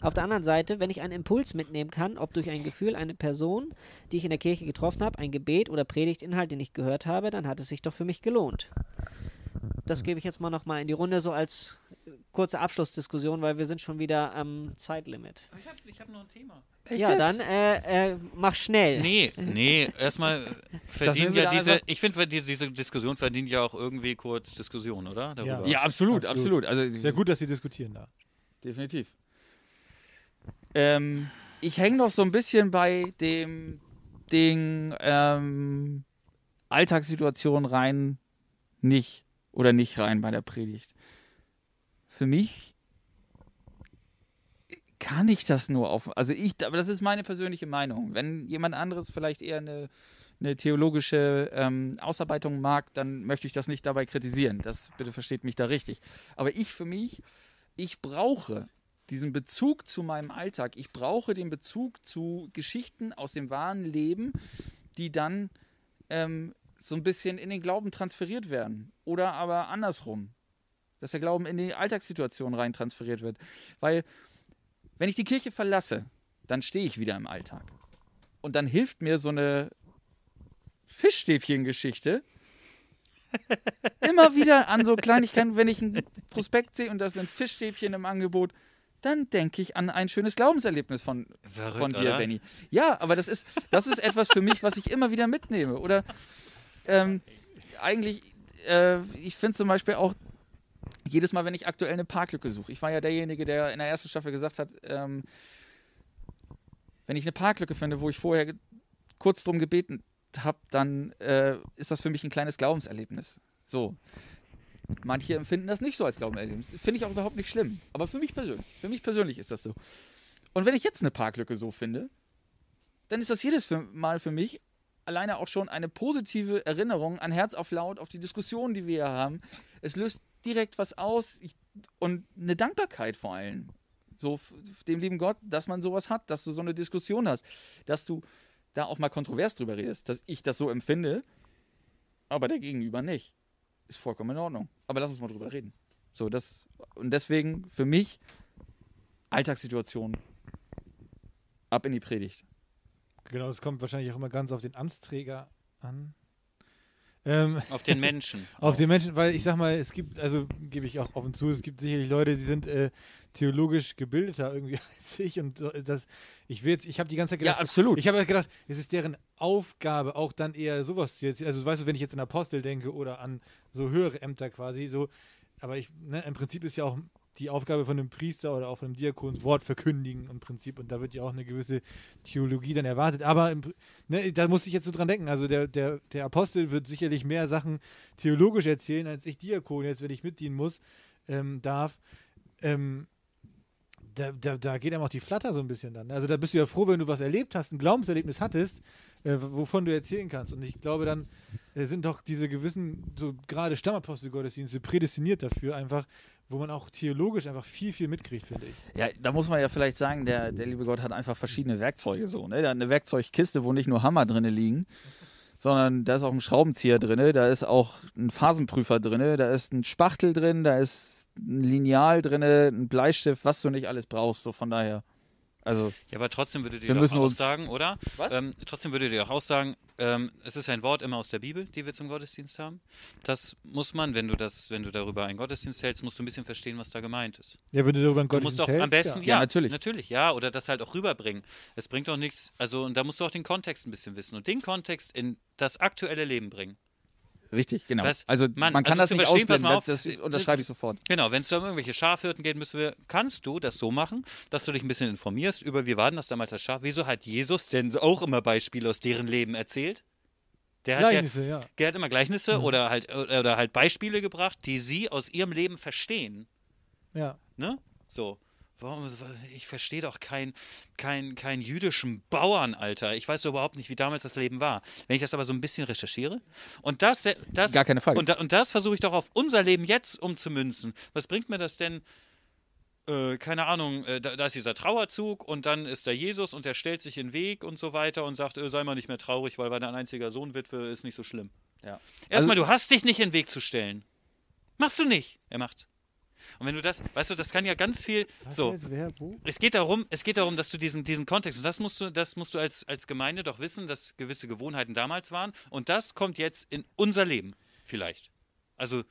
Auf der anderen Seite, wenn ich einen Impuls mitnehmen kann, ob durch ein Gefühl, eine Person, die ich in der Kirche getroffen habe, ein Gebet oder Predigtinhalt, den ich gehört habe, dann hat es sich doch für mich gelohnt. Das gebe ich jetzt mal nochmal in die Runde, so als kurze Abschlussdiskussion, weil wir sind schon wieder am Zeitlimit. Ich habe ich hab noch ein Thema. Echt ja, jetzt? dann äh, äh, mach schnell. Nee, nee, erstmal verdient wir ja diese, einfach- ich finde, diese, diese Diskussion verdient ja auch irgendwie kurz Diskussion, oder? Darüber. Ja, absolut, Absolut. absolut. Also, Sehr gut, dass Sie diskutieren da. Definitiv. Ähm, ich hänge noch so ein bisschen bei dem Ding ähm, Alltagssituation rein, nicht oder nicht rein bei der Predigt. Für mich kann ich das nur auf, also ich, aber das ist meine persönliche Meinung. Wenn jemand anderes vielleicht eher eine, eine theologische ähm, Ausarbeitung mag, dann möchte ich das nicht dabei kritisieren. Das bitte versteht mich da richtig. Aber ich für mich, ich brauche diesen Bezug zu meinem Alltag. Ich brauche den Bezug zu Geschichten aus dem wahren Leben, die dann ähm, so ein bisschen in den Glauben transferiert werden. Oder aber andersrum. Dass der Glauben in die Alltagssituation rein transferiert wird. Weil, wenn ich die Kirche verlasse, dann stehe ich wieder im Alltag. Und dann hilft mir so eine Fischstäbchen-Geschichte immer wieder an so Kleinigkeiten, wenn ich ein Prospekt sehe und da sind Fischstäbchen im Angebot, dann denke ich an ein schönes Glaubenserlebnis von, Verrückt, von dir, oder? Benny. Ja, aber das ist, das ist etwas für mich, was ich immer wieder mitnehme. Oder ähm, eigentlich, äh, ich finde zum Beispiel auch, jedes Mal, wenn ich aktuell eine Parklücke suche, ich war ja derjenige, der in der ersten Staffel gesagt hat, ähm, wenn ich eine Parklücke finde, wo ich vorher kurz drum gebeten habe, dann äh, ist das für mich ein kleines Glaubenserlebnis. So. Manche empfinden das nicht so als Glaubenserlebnis. Finde ich auch überhaupt nicht schlimm. Aber für mich persönlich, für mich persönlich ist das so. Und wenn ich jetzt eine Parklücke so finde, dann ist das jedes Mal für mich alleine auch schon eine positive Erinnerung an Herz auf Laut, auf die Diskussionen, die wir hier haben. Es löst direkt was aus ich, und eine Dankbarkeit vor allem. So dem lieben Gott, dass man sowas hat, dass du so eine Diskussion hast, dass du da auch mal kontrovers drüber redest, dass ich das so empfinde, aber der Gegenüber nicht. Ist vollkommen in Ordnung. Aber lass uns mal drüber reden. So, das, und deswegen für mich Alltagssituation ab in die Predigt. Genau, es kommt wahrscheinlich auch immer ganz auf den Amtsträger an. Ähm, Auf den Menschen. auf den Menschen, weil ich sag mal, es gibt, also gebe ich auch offen zu, es gibt sicherlich Leute, die sind äh, theologisch gebildeter irgendwie als ich und das, ich will jetzt, ich habe die ganze Zeit Ja, gedacht, absolut. ich habe gedacht, es ist deren Aufgabe, auch dann eher sowas zu erzählen. Also weißt du, wenn ich jetzt an Apostel denke oder an so höhere Ämter quasi, so, aber ich, ne, im Prinzip ist ja auch die Aufgabe von einem Priester oder auch von einem Diakon Wort verkündigen im Prinzip und da wird ja auch eine gewisse Theologie dann erwartet. Aber im, ne, da muss ich jetzt so dran denken. Also der, der, der Apostel wird sicherlich mehr Sachen theologisch erzählen, als ich Diakon jetzt, wenn ich mitdienen muss, ähm, darf. Ähm, da, da, da geht einem auch die Flatter so ein bisschen dann. Also da bist du ja froh, wenn du was erlebt hast, ein Glaubenserlebnis hattest, äh, wovon du erzählen kannst. Und ich glaube, dann äh, sind doch diese gewissen, so gerade Stammapostelgottesdienste prädestiniert dafür, einfach, wo man auch theologisch einfach viel, viel mitkriegt, finde ich. Ja, da muss man ja vielleicht sagen, der, der liebe Gott hat einfach verschiedene Werkzeuge so. Ne? Der hat eine Werkzeugkiste, wo nicht nur Hammer drin liegen, sondern da ist auch ein Schraubenzieher drin, da ist auch ein Phasenprüfer drin, da ist ein Spachtel drin, da ist ein Lineal drin, ein Bleistift, was du nicht alles brauchst. So von daher. Also, Ja, aber trotzdem würde dir Wir doch auch sagen, oder? Was? Ähm, trotzdem würde dir auch aussagen, ähm, es ist ein Wort immer aus der Bibel, die wir zum Gottesdienst haben. Das muss man, wenn du das, wenn du darüber einen Gottesdienst hältst, musst du ein bisschen verstehen, was da gemeint ist. Ja, wenn du darüber einen Du musst Gottesdienst doch hältst, am besten, ja. ja, Ja, natürlich. Natürlich, ja, oder das halt auch rüberbringen. Es bringt doch nichts, also und da musst du auch den Kontext ein bisschen wissen und den Kontext in das aktuelle Leben bringen. Richtig, genau. Was- also Mann, man kann also das nicht ausblenden, mal auf, das, das unterschreibe ich sofort. Genau, wenn es um irgendwelche Schafhirten geht, müssen wir, kannst du das so machen, dass du dich ein bisschen informierst über, wie war denn das damals das Schaf? Wieso hat Jesus denn auch immer Beispiele aus deren Leben erzählt? Der hat, ja, Gleichnisse, ja. der hat immer Gleichnisse oder, halt, oder halt Beispiele gebracht, die sie aus ihrem Leben verstehen. ja. Ne? So. Warum, ich verstehe doch keinen kein, kein jüdischen Bauern, Alter. Ich weiß überhaupt nicht, wie damals das Leben war. Wenn ich das aber so ein bisschen recherchiere und das, das Gar keine Frage. Und, und das versuche ich doch auf unser Leben jetzt umzumünzen. Was bringt mir das denn? Äh, keine Ahnung, äh, da, da ist dieser Trauerzug und dann ist da Jesus und der stellt sich in den Weg und so weiter und sagt, äh, sei mal nicht mehr traurig, weil dein einziger Sohn Witwe ist nicht so schlimm. Ja. Erstmal, du hast dich nicht in den Weg zu stellen. Machst du nicht. Er macht's. Und wenn du das, weißt du, das kann ja ganz viel. So, Jetzt, wer, es geht darum, es geht darum, dass du diesen, diesen Kontext, und das musst du, das musst du als, als Gemeinde doch wissen, dass gewisse Gewohnheiten damals waren. Und das kommt jetzt in unser Leben, vielleicht. Also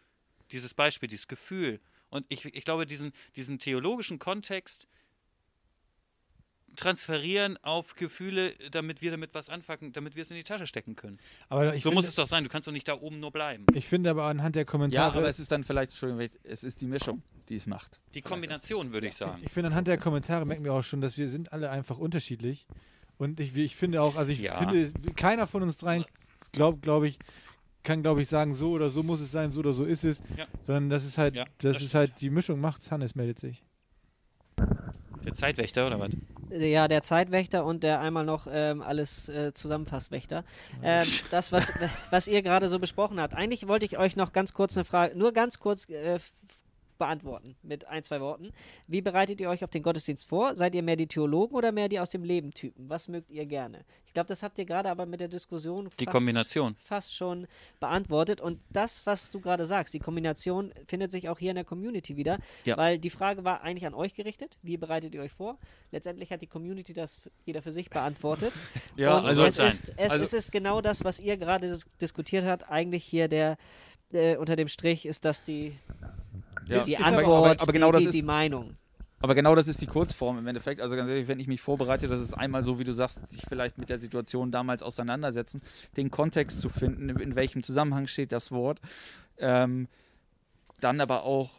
dieses Beispiel, dieses Gefühl. Und ich, ich glaube, diesen, diesen theologischen Kontext transferieren auf Gefühle, damit wir damit was anfangen, damit wir es in die Tasche stecken können. Aber ich so finde, muss es doch sein. Du kannst doch nicht da oben nur bleiben. ich finde aber anhand der Ja, Kommentare. aber es ist dann vielleicht, Entschuldigung, es ist die Mischung, die es macht. Die Kombination, würde ich sagen. Ich finde, anhand der Kommentare merken wir auch schon, dass wir sind alle einfach unterschiedlich. Und ich, ich finde auch, also ich Ja. finde, keiner von uns dreien glaubt, glaube ich, kann, glaube ich, sagen, so oder so muss es sein, so oder so ist es. Ja. Sondern das ist halt, Ja, das, das ist halt, die Mischung macht's. Hannes meldet sich. Der Zeitwächter oder was? Ja, der Zeitwächter und der einmal noch ähm, alles äh, Zusammenfasswächter. Ähm, das, was, was ihr gerade so besprochen habt. Eigentlich wollte ich euch noch ganz kurz eine Frage, nur ganz kurz äh, beantworten mit ein, zwei Worten. Wie bereitet ihr euch auf den Gottesdienst vor? Seid ihr mehr die Theologen oder mehr die aus dem Leben Typen? Was mögt ihr gerne? Ich glaube, das habt ihr gerade aber mit der Diskussion Die fast, Kombination. fast schon beantwortet. Und das, was du gerade sagst, die Kombination findet sich auch hier in der Community wieder. Ja. Weil die Frage war eigentlich an euch gerichtet. Wie bereitet ihr euch vor? Letztendlich hat die Community das jeder für sich beantwortet. Ja, und also- es, ist, es, Also- es ist genau das, was ihr gerade dis diskutiert habt. Eigentlich hier der äh, unter dem Strich ist das die, Ja. die aber- Antwort, aber, aber genau die, das die, ist, die Meinung. Aber genau das ist die Kurzform im Endeffekt. Also ganz ehrlich, wenn ich mich vorbereite, das ist einmal so, wie du sagst, sich vielleicht mit der Situation damals auseinandersetzen, den Kontext zu finden, in welchem Zusammenhang steht das Wort. Ähm, dann aber auch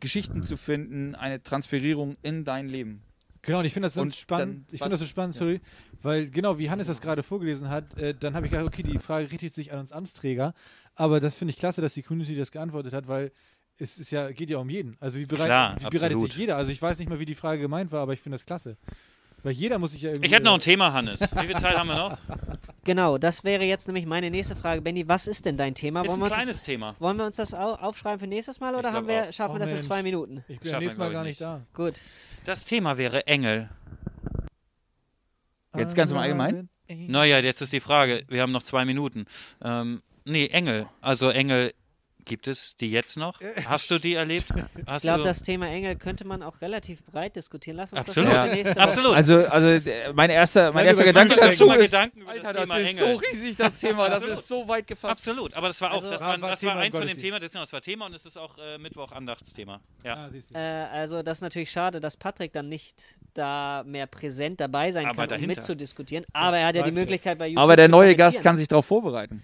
Geschichten zu finden, eine Transferierung in dein Leben. Genau, und ich finde das so Und spannend. dann Ich finde das so spannend, ja. sorry, weil genau wie Hannes das gerade vorgelesen hat, äh, dann habe ich gedacht, okay, die Frage richtet sich an uns Amtsträger, aber das finde ich klasse, dass die Community das geantwortet hat, weil es ist ja, geht ja um jeden. Also wie, bereit, Klar, wie bereitet sich jeder? Also ich weiß nicht mal, wie die Frage gemeint war, aber ich finde das klasse. Weil jeder muss sich ja irgendwie. Ich hätte noch ein Thema, Hannes. Wie viel Zeit haben wir noch? Genau, das wäre jetzt nämlich meine nächste Frage. Benny, was ist denn dein Thema? Ist Wollen ein wir, uns kleines das, Thema. wollen wir uns das au aufschreiben für nächstes Mal oder haben wir, schaffen wir Oh, das in zwei Minuten? ich bin Schaffen nächstes wir, Mal gar ich nicht da. Gut. Das Thema wäre Engel. Jetzt ganz im Allgemeinen? Naja, jetzt ist die Frage, wir haben noch zwei Minuten. Ähm, nee, Engel. Also Engel, gibt es die jetzt noch? Hast du die erlebt? Hast Ich glaube, du? das Thema Engel könnte man auch relativ breit diskutieren. Lass uns Absolut. das Woche- Absolut. Also, also äh, mein erster, mein erster Gedanke dazu ist, Gedanken über Alter, das das Thema ist Engel. so riesig, das Thema. Das Absolut. ist so weit gefasst. Absolut, aber das war auch, Also- das war, war das war eins von dem. Thema, das, das war Thema und es ist auch äh, Mittwoch Andachtsthema. Ja. Ah, siehst du. Äh, also das ist natürlich schade, dass Patrick dann nicht da mehr präsent dabei sein Aber kann, um mitzudiskutieren. Aber er hat ja die ja. Möglichkeit bei YouTube Aber der neue Gast kann sich darauf vorbereiten.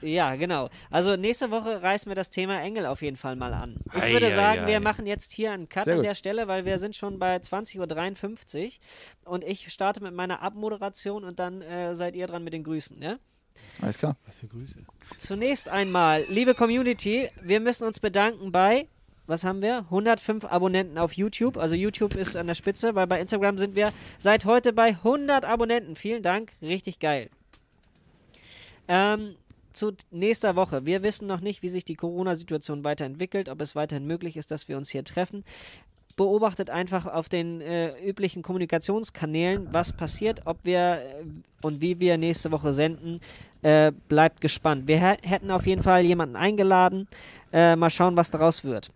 Ja, genau. Also nächste Woche reißen wir das Thema Engel auf jeden Fall mal an. Ich Ei, würde ei, sagen, ei. wir machen jetzt hier einen Cut Sehr an gut. der Stelle, weil wir sind schon bei 20.53 Uhr und ich starte mit meiner Abmoderation und dann äh, seid ihr dran mit den Grüßen, ja? Alles klar. Was für Grüße. Zunächst einmal, liebe Community, wir müssen uns bedanken bei, was haben wir? 105 Abonnenten auf YouTube. Also YouTube ist an der Spitze, weil bei Instagram sind wir seit heute bei 100 Abonnenten. Vielen Dank, richtig geil. Ähm, zu nächster Woche. Wir wissen noch nicht, wie sich die Corona-Situation weiterentwickelt, ob es weiterhin möglich ist, dass wir uns hier treffen. Beobachtet einfach auf den äh, üblichen Kommunikationskanälen, was passiert, ob wir äh, und wie wir nächste Woche senden. Äh, bleibt gespannt. Wir hä- hätten auf jeden Fall jemanden eingeladen. Äh, mal schauen, was daraus wird.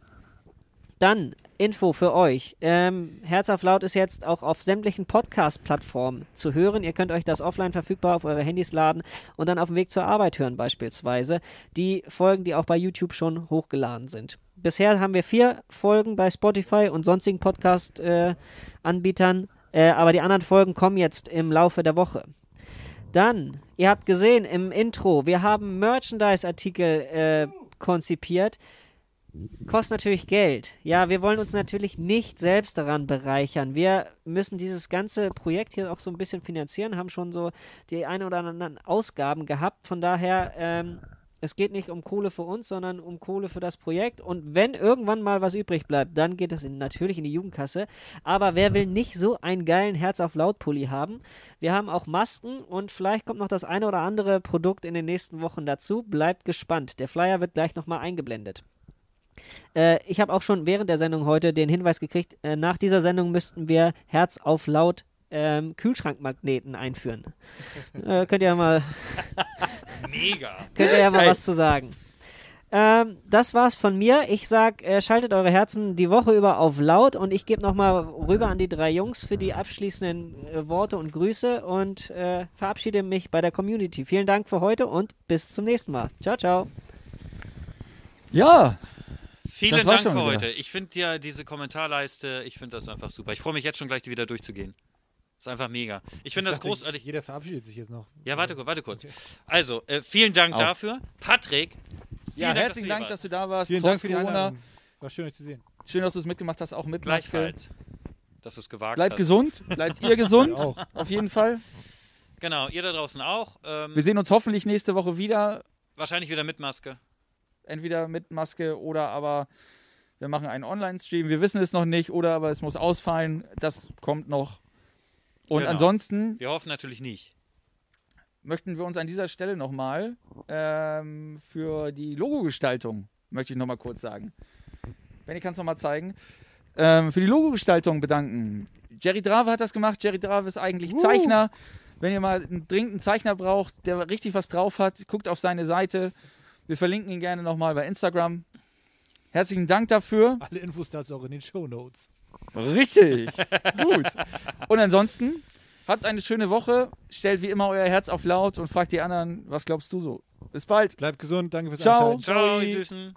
Dann Info für euch. Ähm, Herz auf Laut ist jetzt auch auf sämtlichen Podcast-Plattformen zu hören. Ihr könnt euch das offline verfügbar auf eure Handys laden und dann auf dem Weg zur Arbeit hören beispielsweise. Die Folgen, die auch bei YouTube schon hochgeladen sind. Bisher haben wir vier Folgen bei Spotify und sonstigen Podcast-Anbietern, äh, aber die anderen Folgen kommen jetzt im Laufe der Woche. Dann, ihr habt gesehen im Intro, wir haben Merchandise-Artikel äh, konzipiert. Kostet natürlich Geld. Ja, wir wollen uns natürlich nicht selbst daran bereichern. Wir müssen dieses ganze Projekt hier auch so ein bisschen finanzieren, haben schon so die ein oder anderen Ausgaben gehabt. Von daher, ähm, es geht nicht um Kohle für uns, sondern um Kohle für das Projekt. Und wenn irgendwann mal was übrig bleibt, dann geht es in, natürlich in die Jugendkasse. Aber wer will nicht so einen geilen Herz auf Laut-Pulli haben? Wir haben auch Masken und vielleicht kommt noch das eine oder andere Produkt in den nächsten Wochen dazu. Bleibt gespannt. Der Flyer wird gleich nochmal eingeblendet. Äh, ich habe auch schon während der Sendung heute den Hinweis gekriegt, äh, nach dieser Sendung müssten wir Herz auf laut ähm, Kühlschrankmagneten einführen. äh, könnt ihr ja mal, Mega. könnt ihr ja mal Geil. was zu sagen. Ähm, das war's von mir. Ich sag, äh, schaltet eure Herzen die Woche über auf laut und ich gebe nochmal rüber an die drei Jungs für die abschließenden äh, Worte und Grüße und äh, verabschiede mich bei der Community. Vielen Dank für heute und bis zum nächsten Mal. Ciao, ciao. Ja, Vielen Dank schon für heute. Ich finde ja diese Kommentarleiste, ich finde das einfach super. Ich freue mich jetzt schon gleich, die wieder durchzugehen. Ist einfach mega. Ich finde das dachte, großartig. Jeder verabschiedet sich jetzt noch. Ja, warte, kurz, warte kurz. Also, äh, vielen Dank Auf. dafür. Patrick, ja Dank, herzlichen dass Dank, dass du da warst. Vielen trotz Dank für die Corona. Einladung. War schön, euch zu sehen. Schön, dass du es mitgemacht hast, auch mit Maske. gleichfalls. Dass du es gewagt Bleibt hast. gesund, bleibt ihr gesund, auch. auf jeden Fall. Genau, ihr da draußen auch. Ähm, Wir sehen uns hoffentlich nächste Woche wieder, wahrscheinlich wieder mit Maske. Entweder mit Maske oder aber wir machen einen Online-Stream. Wir wissen es noch nicht oder aber es muss ausfallen. Das kommt noch. Und Genau. ansonsten Wir hoffen natürlich nicht. möchten wir uns an dieser Stelle nochmal ähm, für die Logogestaltung, möchte ich nochmal kurz sagen. Benny, kannst du nochmal zeigen? Ähm, für die Logogestaltung bedanken. Jerry Drave hat das gemacht. Jerry Drave ist eigentlich Zeichner. Wenn ihr mal einen dringenden Zeichner braucht, der richtig was drauf hat, guckt auf seine Seite. Wir verlinken ihn gerne nochmal bei Instagram. Herzlichen Dank dafür. Alle Infos dazu auch in den Show Notes. Richtig. Gut. Und ansonsten, habt eine schöne Woche. Stellt wie immer euer Herz auf laut und fragt die anderen, was glaubst du so? Bis bald. Bleibt gesund, danke fürs Ciao. Einschalten. Ciao, Ciao. ihr Süßen.